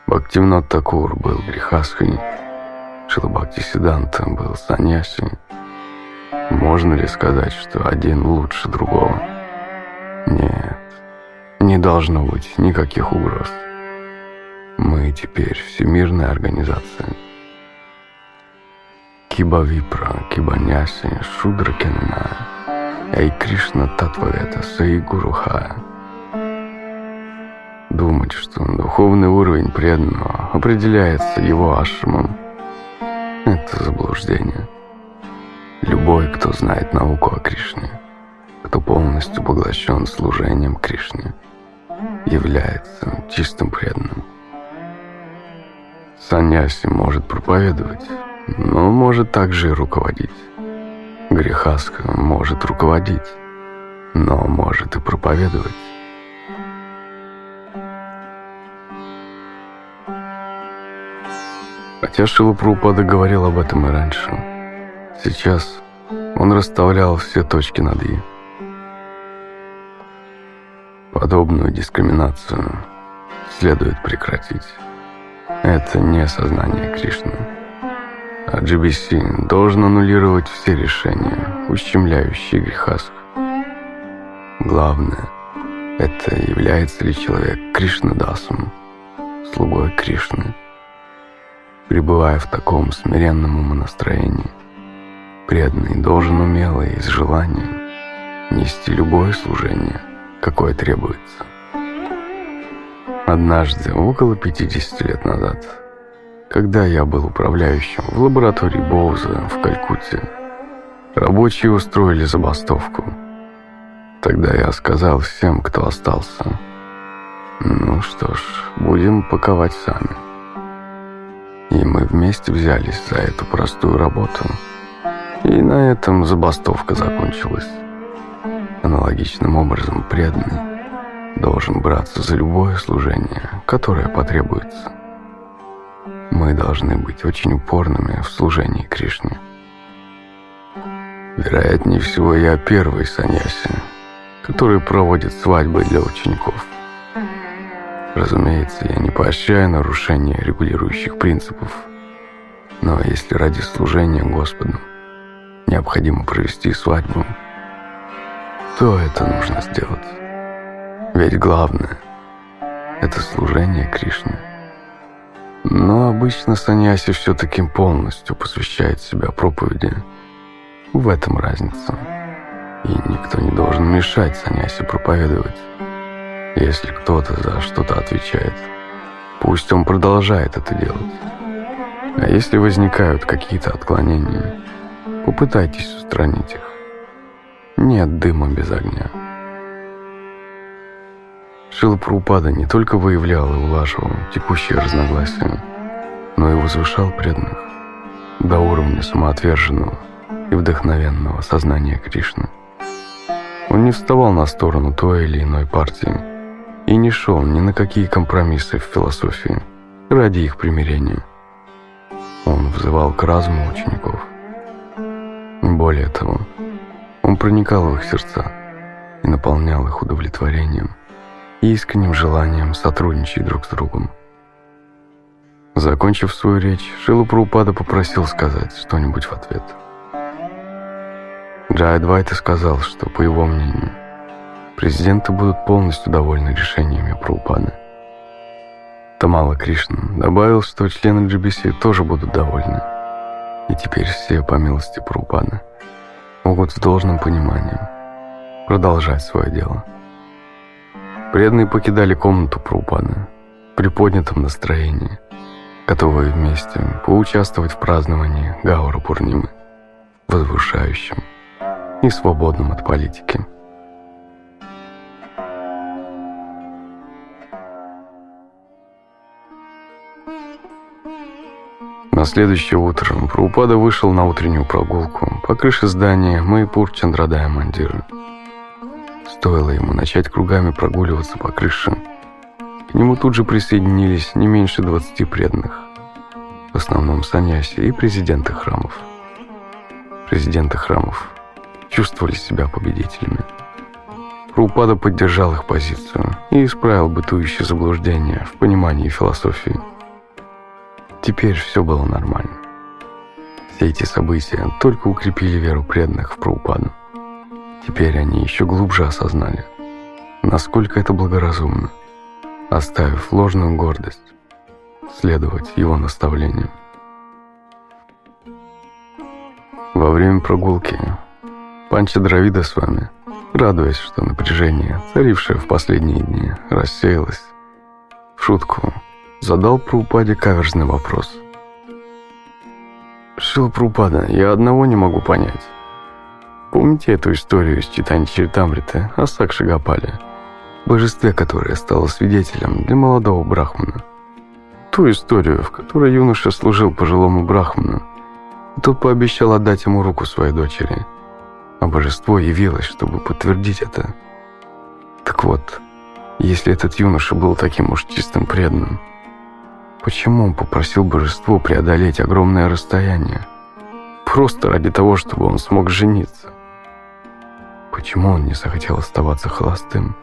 Бхактивнат Такур был Грихасхой, Шилабхакти Сиданта был Саньяси. Можно ли сказать, что один лучше другого? Нет, не должно быть никаких угроз. Мы теперь всемирная организация. Киба Випра, Кибаняси, Шудра Кенная. Эй, Кришна Татвавета, Саи Гуруха. Думать, что духовный уровень преданного определяется его ашрамом. Это заблуждение. Любой, кто знает науку о Кришне, кто полностью поглощен служением Кришне, является чистым преданным. Саньяси может проповедовать, но может также и руководить. Грехаска может руководить, но может и проповедовать. Хотя Шилупрупада говорил об этом и раньше. Сейчас он расставлял все точки над «и». Подобную дискриминацию следует прекратить. Это не сознание Кришны. А GBC должен аннулировать все решения, ущемляющие грехасх. Главное, это является ли человек Кришнадасом, слугой Кришны. Пребывая в таком смиренном умонастроении, преданный должен умело и с желанием нести любое служение, какое требуется. Однажды, около 50 лет назад, когда я был управляющим в лаборатории Боуза в Калькутте, рабочие устроили забастовку. Тогда я сказал всем, кто остался, ну что ж, будем паковать сами. И мы вместе взялись за эту простую работу. И на этом забастовка закончилась. Аналогичным образом преданный должен браться за любое служение, которое потребуется. Мы должны быть очень упорными в служении Кришне. Вероятнее всего, я первый саньяси, который проводит свадьбы для учеников. Разумеется, я не поощряю нарушение регулирующих принципов. Но если ради служения Господу необходимо провести свадьбу, то это нужно сделать. Ведь главное – это служение Кришне. Но обычно саньяси все-таки полностью посвящает себя проповеди. В этом разница. И никто не должен мешать саньяси проповедовать. Если кто-то за что-то отвечает, пусть он продолжает это делать. А если возникают какие-то отклонения, попытайтесь устранить их. Нет дыма без огня. Шила Прабхупада не только выявлял и улаживал текущие разногласия, но и возвышал преданных до уровня самоотверженного и вдохновенного сознания Кришны. Он не вставал на сторону той или иной партии, и не шел ни на какие компромиссы в философии ради их примирения. Он взывал к разуму учеников. Более того, он проникал в их сердца и наполнял их удовлетворением искренним желанием сотрудничать друг с другом. Закончив свою речь, Шилу Прабхупада попросил сказать что-нибудь в ответ. Джай Двайта сказал, что, по его мнению, президенты будут полностью довольны решениями Прабхупады. Тамала Кришна добавил, что члены GBC тоже будут довольны. И теперь все, по милости Прабхупады, могут с должным пониманием продолжать свое дело. Преданные покидали комнату Прабхупады при поднятом настроении, готовые вместе поучаствовать в праздновании Гаура Пурнимы, возвышающем и свободном от политики. На следующее утро Прабхупада вышел на утреннюю прогулку по крыше здания Майпур Чандрадая Мандира. Стоило ему начать кругами прогуливаться по крыше, к нему тут же присоединились не меньше 20 преданных, в основном саньяси и президенты храмов. Президенты храмов чувствовали себя победителями. Прабхупада поддержал их позицию и исправил бытующее заблуждение в понимании философии. Теперь все было нормально. Все эти события только укрепили веру преданных в Прабхупаду. Теперь они еще глубже осознали, насколько это благоразумно, оставив ложную гордость, следовать его наставлениям. Во время прогулки Панча Дравида с вами, радуясь, что напряжение, царившее в последние дни, рассеялось, в шутку задал Прупаде каверзный вопрос. Шила Прупада, я одного не могу понять. Помните эту историю из читания Чиртамрита о Сакши Гапале? Божестве, которое стало свидетелем для молодого брахмана. Ту историю, в которой юноша служил пожилому брахману, тот пообещал отдать ему руку своей дочери, а божество явилось, чтобы подтвердить это. Так вот, если этот юноша был таким уж чистым преданным, почему он попросил божество преодолеть огромное расстояние? Просто ради того, чтобы он смог жениться. Почему он не захотел оставаться холостым?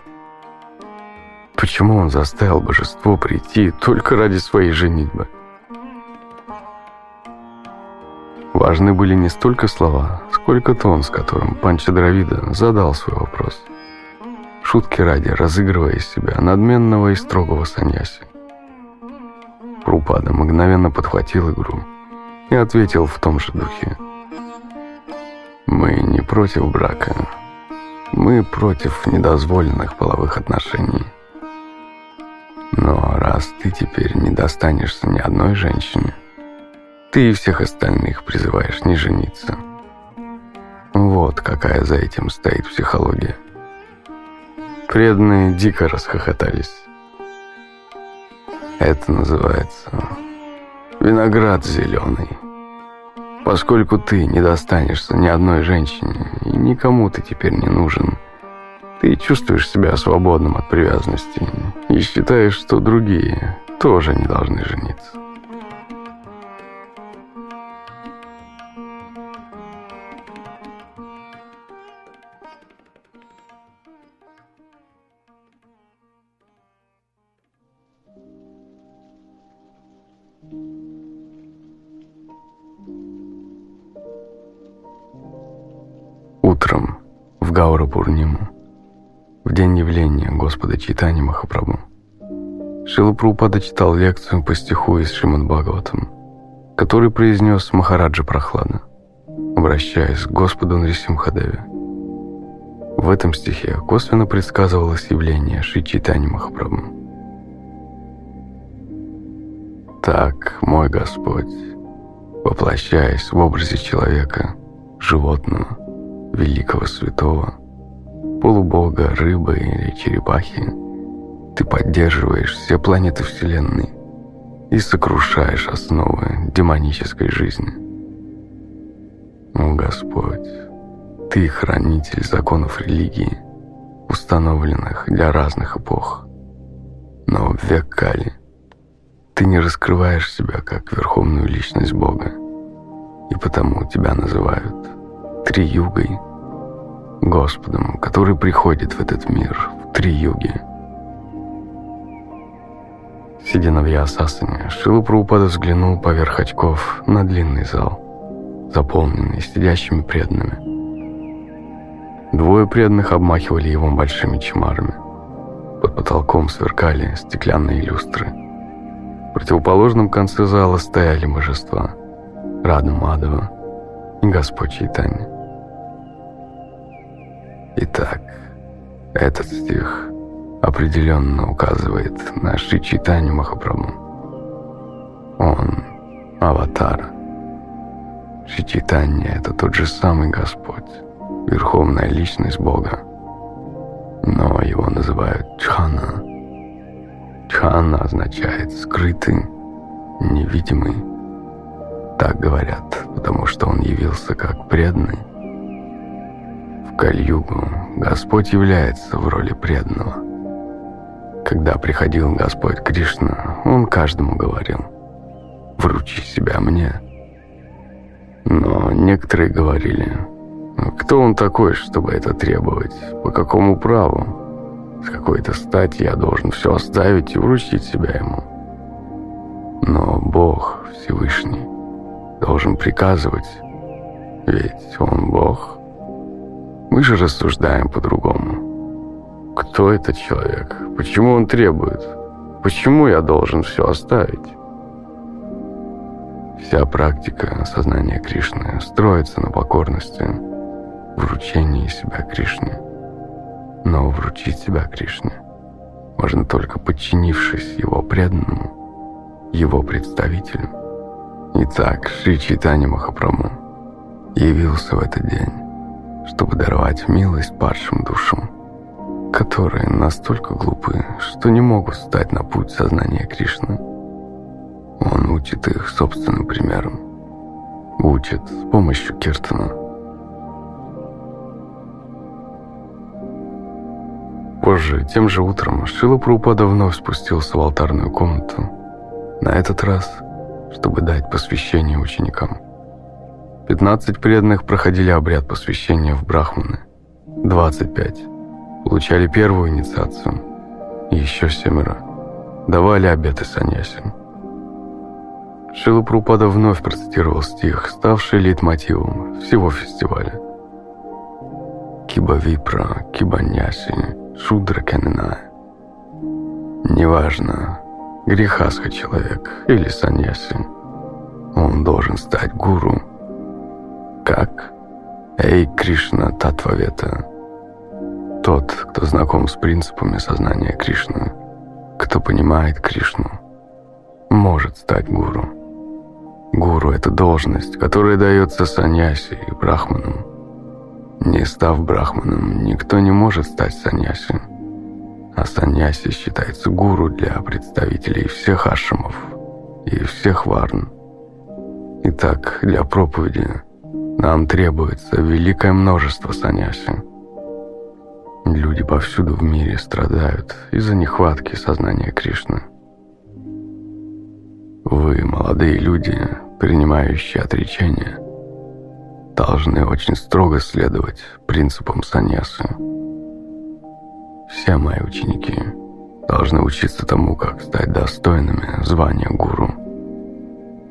Почему он заставил божество прийти только ради своей женитьбы? Важны были не столько слова, сколько тон, с которым Панча Дравида задал свой вопрос. Шутки ради, разыгрывая из себя надменного и строгого саньяси. Прупада мгновенно подхватил игру и ответил в том же духе. «Мы не против брака. Мы против недозволенных половых отношений. Но раз ты теперь не достанешься ни одной женщине, ты и всех остальных призываешь не жениться. Вот какая за этим стоит психология. Преданные дико расхохотались. Это называется виноград зеленый. Поскольку ты не достанешься ни одной женщине, и никому ты теперь не нужен, ты чувствуешь себя свободным от привязанности и считаешь, что другие тоже не должны жениться. В Гаура-Пурниму, в день явления Господа Читани Махапрабху, Шила читал лекцию по стиху из Шримад Бхагаватам, который произнес Махараджа Прохлада, обращаясь к Господу Нарисимхадеве. В этом стихе косвенно предсказывалось явление Шри Читани Махапрабху. Так, мой Господь, воплощаясь в образе человека, животного, великого святого, полубога, рыбы или черепахи, ты поддерживаешь все планеты Вселенной и сокрушаешь основы демонической жизни. О Господь, Ты хранитель законов религии, установленных для разных эпох. Но в век Кали ты не раскрываешь себя как верховную личность Бога, и потому тебя называют Три-югой, Господом, который приходит в этот мир в три юги. Сидя на Вьясасане, Шила Прабхупада взглянул поверх очков на длинный зал, заполненный сидящими преданными. Двое преданных обмахивали его большими чемарами. Под потолком сверкали стеклянные люстры. В противоположном конце зала стояли божества Рада Мадова и Господь Чайтанья. Итак, этот стих определенно указывает на Шри Чайтанью Махапрабху. Он – аватар. Шри Чайтанья – это тот же самый Господь, верховная личность Бога. Но его называют Чхана. Чхана означает «скрытый», «невидимый». Так говорят, потому что он явился как преданный – Кальюгу Господь является в роли преданного. Когда приходил Господь Кришна, Он каждому говорил «Вручи себя мне». Но некоторые говорили «Кто он такой, чтобы это требовать? По какому праву? С какой-то стати я должен все оставить и вручить себя ему?» Но Бог Всевышний должен приказывать, ведь Он Бог – мы же рассуждаем по-другому. Кто этот человек? Почему он требует? Почему я должен все оставить? Вся практика сознания Кришны строится на покорности, вручении себя Кришне. Но вручить себя Кришне можно только подчинившись его преданному его представитель. Итак, Шри Чайтани Махапрабху явился в этот день, чтобы даровать милость падшим душам, которые настолько глупы, что не могут стать на путь сознания Кришны. Он учит их собственным примером, учит с помощью киртана. Позже, тем же утром, Шила Прупада вновь спустился в алтарную комнату, на этот раз, чтобы дать посвящение ученикам. 15 преданных проходили обряд посвящения в брахманы, 25 получали первую инициацию, еще семеро давали обеты саньяси. Шила Прупада вновь процитировал стих, ставший лейтмотивом всего фестиваля. Киба Випра, Киба Няси, Шудра Кененая. Неважно, грехасха человек или саньяси, он должен стать гуру. Как? Эй, Кришна Татвавета. Тот, кто знаком с принципами сознания Кришны, кто понимает Кришну, может стать гуру. Гуру – это должность, которая дается саньяси и брахманам. Не став брахманом, никто не может стать саньяси. А саньяси считается гуру для представителей всех ашрамов и всех варн. Итак, для проповеди нам требуется великое множество саньяси. Люди повсюду в мире страдают из-за нехватки сознания Кришны. Вы, молодые люди, принимающие отречение, должны очень строго следовать принципам саньясы. Все мои ученики должны учиться тому, как стать достойными звания гуру.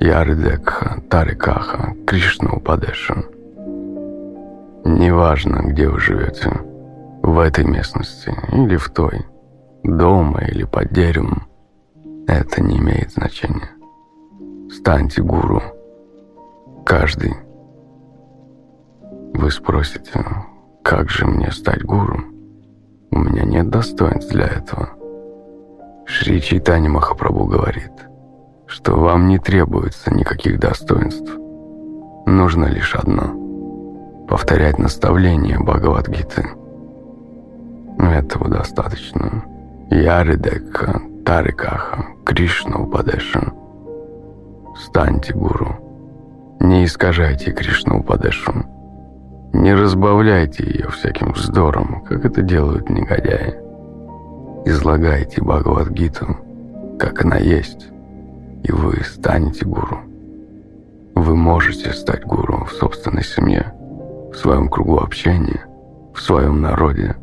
Яридекха, Тарикаха, Кришна Упадеша. Неважно, где вы живете, в этой местности или в той, дома или под деревом, это не имеет значения. Станьте гуру. Каждый. Вы спросите, как же мне стать гуру? У меня нет достоинств для этого. Шри Чайтани Махапрабху говорит, что вам не требуется никаких достоинств. Нужно лишь одно – повторять наставления Бхагавадгиты. Этого достаточно. Яридекха, Тарикаха, Кришна Упадеша – Станьте, гуру. Не искажайте Кришну Упадешу. Не разбавляйте ее всяким вздором, как это делают негодяи. Излагайте Бхагавадгиту, как она есть, и вы станете гуру. Вы можете стать гуру в собственной семье, в своем кругу общения, в своем народе,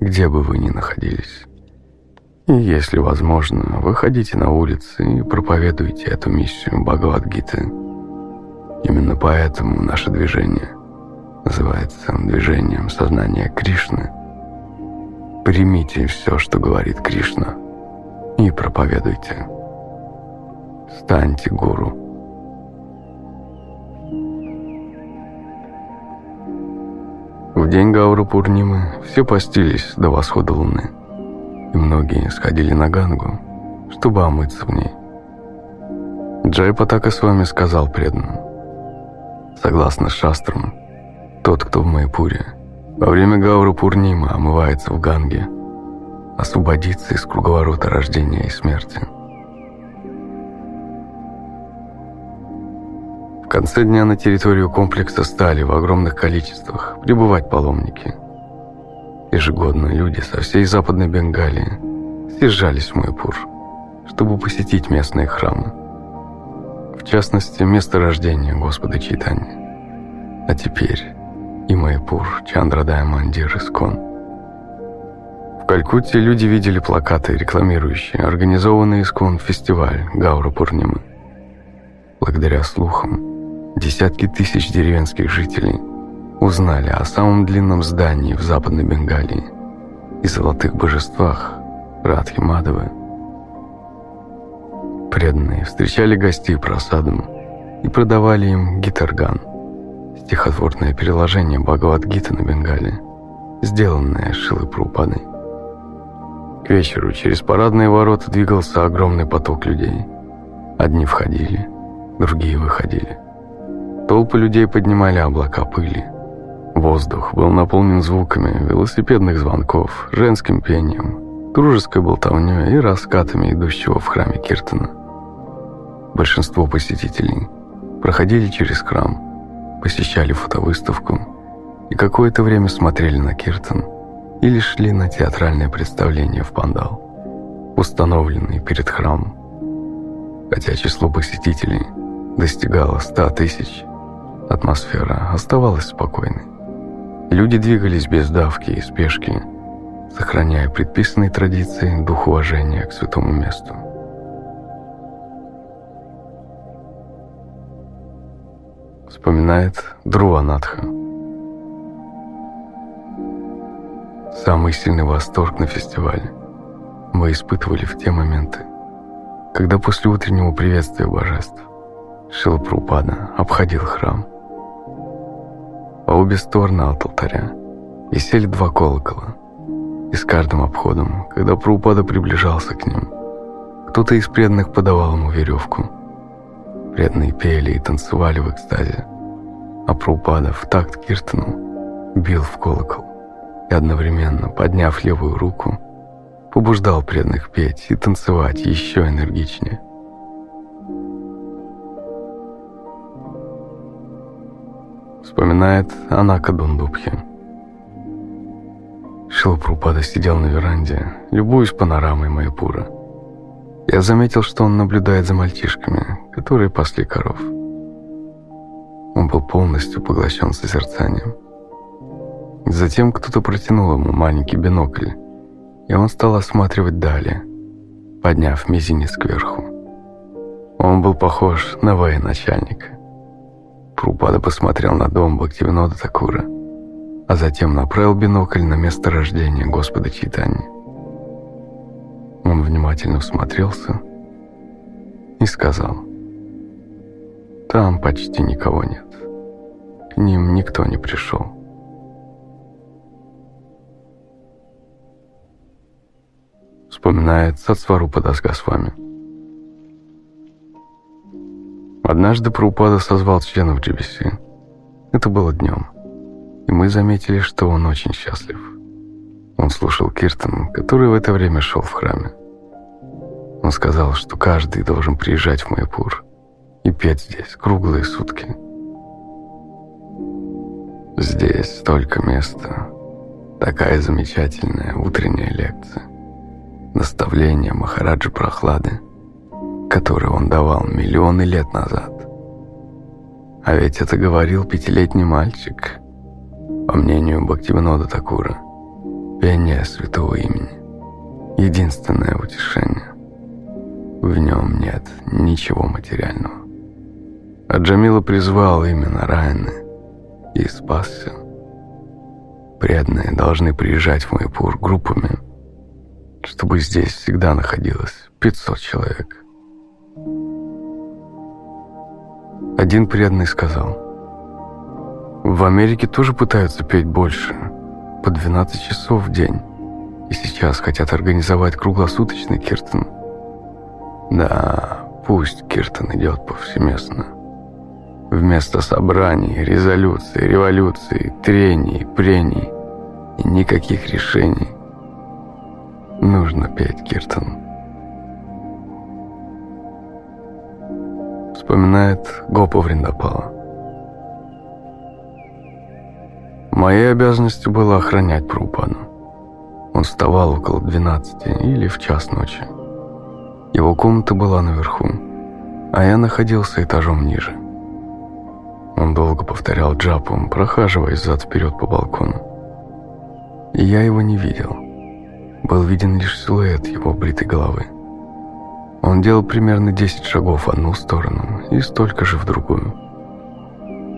где бы вы ни находились. И если возможно, выходите на улицы и проповедуйте эту миссию Бхагавадгиты. Именно поэтому наше движение называется движением сознания Кришны. Примите все, что говорит Кришна, и проповедуйте. Станьте гуру. В день Гауру Пурнимы все постились до восхода луны и многие сходили на Гангу, чтобы омыться в ней. Джайпа так с вами сказал преданным. Согласно шастрам, тот, кто в Майпуре, во время Гауру Пурнима омывается в Ганге, освободится из круговорота рождения и смерти. В конце дня на территорию комплекса стали в огромных количествах прибывать паломники – Ежегодно люди со всей Западной Бенгалии съезжались в Майпур, чтобы посетить местные храмы. В частности, место рождения Господа Чайтани. А теперь и Майпур, Чандрадая Мандир, Искон. В Калькутте люди видели плакаты, рекламирующие организованный Искон фестиваль Гаура Пурнимы. Благодаря слухам, десятки тысяч деревенских жителей – узнали о самом длинном здании в Западной Бенгалии и золотых божествах Радхи Мадавы. Преданные встречали гостей просадом и продавали им гитарган, стихотворное переложение Бхагавадгиты на Бенгале, сделанное Прупадой. К вечеру через парадные ворота двигался огромный поток людей. Одни входили, другие выходили. Толпы людей поднимали облака пыли. Воздух был наполнен звуками велосипедных звонков, женским пением, дружеской болтовней и раскатами идущего в храме Киртона. Большинство посетителей проходили через храм, посещали фотовыставку и какое-то время смотрели на Киртон или шли на театральное представление в пандал, установленный перед храмом. Хотя число посетителей достигало ста тысяч, атмосфера оставалась спокойной. Люди двигались без давки и спешки, сохраняя предписанные традиции дух уважения к святому месту. Вспоминает Друванатха. Самый сильный восторг на фестивале мы испытывали в те моменты, когда после утреннего приветствия божеств Шилапрупада обходил храм. По обе стороны от алтаря висели два колокола, и с каждым обходом, когда Прабхупада приближался к ним, кто-то из преданных подавал ему веревку. Преданные пели и танцевали в экстазе, а Прабхупада в такт Киртану бил в колокол и одновременно, подняв левую руку, побуждал преданных петь и танцевать еще энергичнее. Вспоминает Анака Дундубхи. Шилапрупада сидел на веранде, любуясь панорамой Майпура. Я заметил, что он наблюдает за мальчишками, которые пасли коров. Он был полностью поглощен созерцанием. Затем кто-то протянул ему маленький бинокль, и он стал осматривать далее, подняв мизинец кверху. Он был похож на военачальника. Прупада посмотрел на дом Бхактивинода Такура, а затем направил бинокль на место рождения Господа Читани. Он внимательно всмотрелся и сказал, «Там почти никого нет. К ним никто не пришел». вспоминает Сацварупа Дасгасвами. Однажды Прабхупада созвал членов GBC. Это было днем, и мы заметили, что он очень счастлив. Он слушал Киртан, который в это время шел в храме. Он сказал, что каждый должен приезжать в Майпур и петь здесь круглые сутки. Здесь столько места, такая замечательная утренняя лекция наставления Махараджи Прохлады, которые он давал миллионы лет назад. А ведь это говорил пятилетний мальчик, по мнению Бхактивинода Такура, пение святого имени, единственное утешение. В нем нет ничего материального. А Джамила призвал именно Райны и спасся. Преданные должны приезжать в Майпур группами – чтобы здесь всегда находилось 500 человек. Один преданный сказал, «В Америке тоже пытаются петь больше, по 12 часов в день, и сейчас хотят организовать круглосуточный киртан. Да, пусть киртан идет повсеместно. Вместо собраний, резолюций, революций, трений, прений и никаких решений Нужно петь, Киртон. Вспоминает Гопа Вриндапала. Моей обязанностью было охранять Прупану. Он вставал около 12 или в час ночи. Его комната была наверху, а я находился этажом ниже. Он долго повторял джапу, прохаживаясь зад-вперед по балкону. И я его не видел был виден лишь силуэт его бритой головы. Он делал примерно 10 шагов в одну сторону и столько же в другую.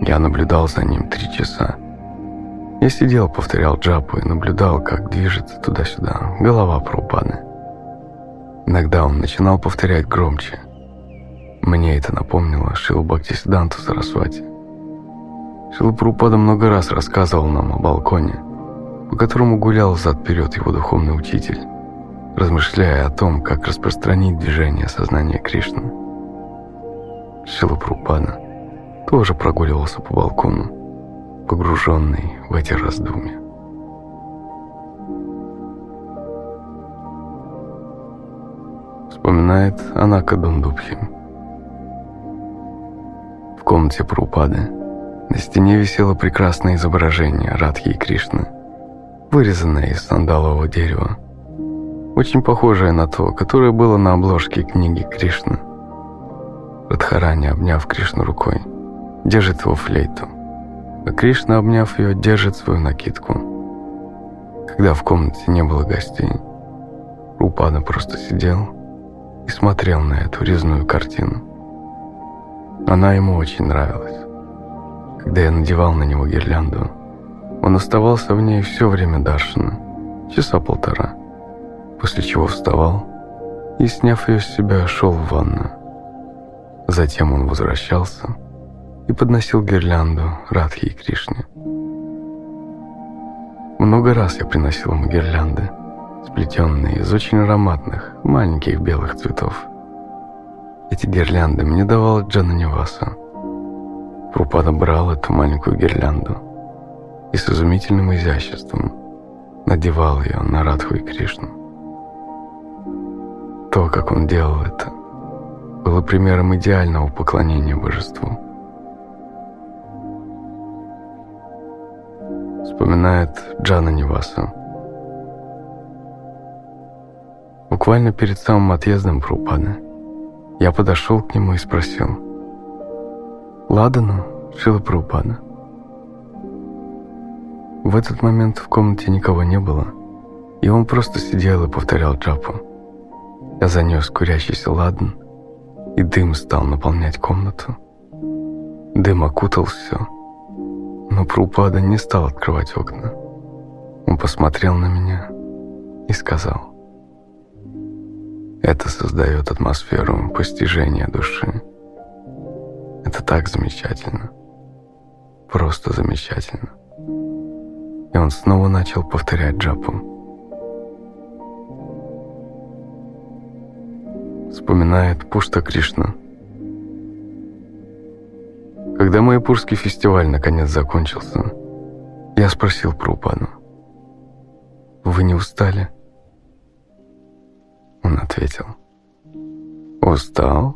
Я наблюдал за ним три часа. Я сидел, повторял джапу и наблюдал, как движется туда-сюда голова Прабхупады. Иногда он начинал повторять громче. Мне это напомнило Шилу Бхактисиданту Сарасвати. Шила Прабхупада много раз рассказывал нам о балконе – по которому гулял зад-вперед его духовный учитель, размышляя о том, как распространить движение сознания Кришны. Шилапрупада, тоже прогуливался по балкону, погруженный в эти раздумья. Вспоминает Анака Дундубхи. В комнате Прупады на стене висело прекрасное изображение Радхи и Кришны, вырезанное из сандалового дерева, очень похожее на то, которое было на обложке книги Кришны. Радхарани, обняв Кришну рукой, держит его флейту, а Кришна, обняв ее, держит свою накидку. Когда в комнате не было гостей, Рупада просто сидел и смотрел на эту резную картину. Она ему очень нравилась. Когда я надевал на него гирлянду, он оставался в ней все время Даршина, часа полтора, после чего вставал и, сняв ее с себя, шел в ванну. Затем он возвращался и подносил гирлянду Радхи и Кришне. Много раз я приносил ему гирлянды, сплетенные из очень ароматных, маленьких белых цветов. Эти гирлянды мне давал Джана Неваса. Прупада брал эту маленькую гирлянду и с изумительным изяществом надевал ее на Радху и Кришну. То, как он делал это, было примером идеального поклонения божеству. Вспоминает Джана Неваса. Буквально перед самым отъездом Прупады я подошел к нему и спросил. «Ладану, Шила Прупада?» В этот момент в комнате никого не было, и он просто сидел и повторял джапу. Я занес курящийся ладан, и дым стал наполнять комнату. Дым окутал все, но Прупада не стал открывать окна. Он посмотрел на меня и сказал, это создает атмосферу постижения души. Это так замечательно. Просто замечательно. И он снова начал повторять джапу. Вспоминает Пушта Кришна. Когда Майпурский фестиваль наконец закончился, я спросил Прупану. «Вы не устали?» Он ответил. «Устал?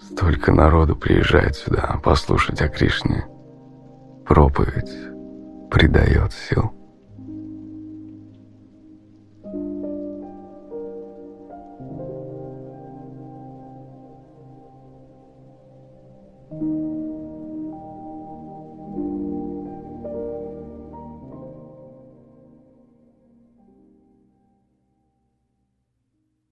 Столько народу приезжает сюда послушать о Кришне. Проповедь придает сил».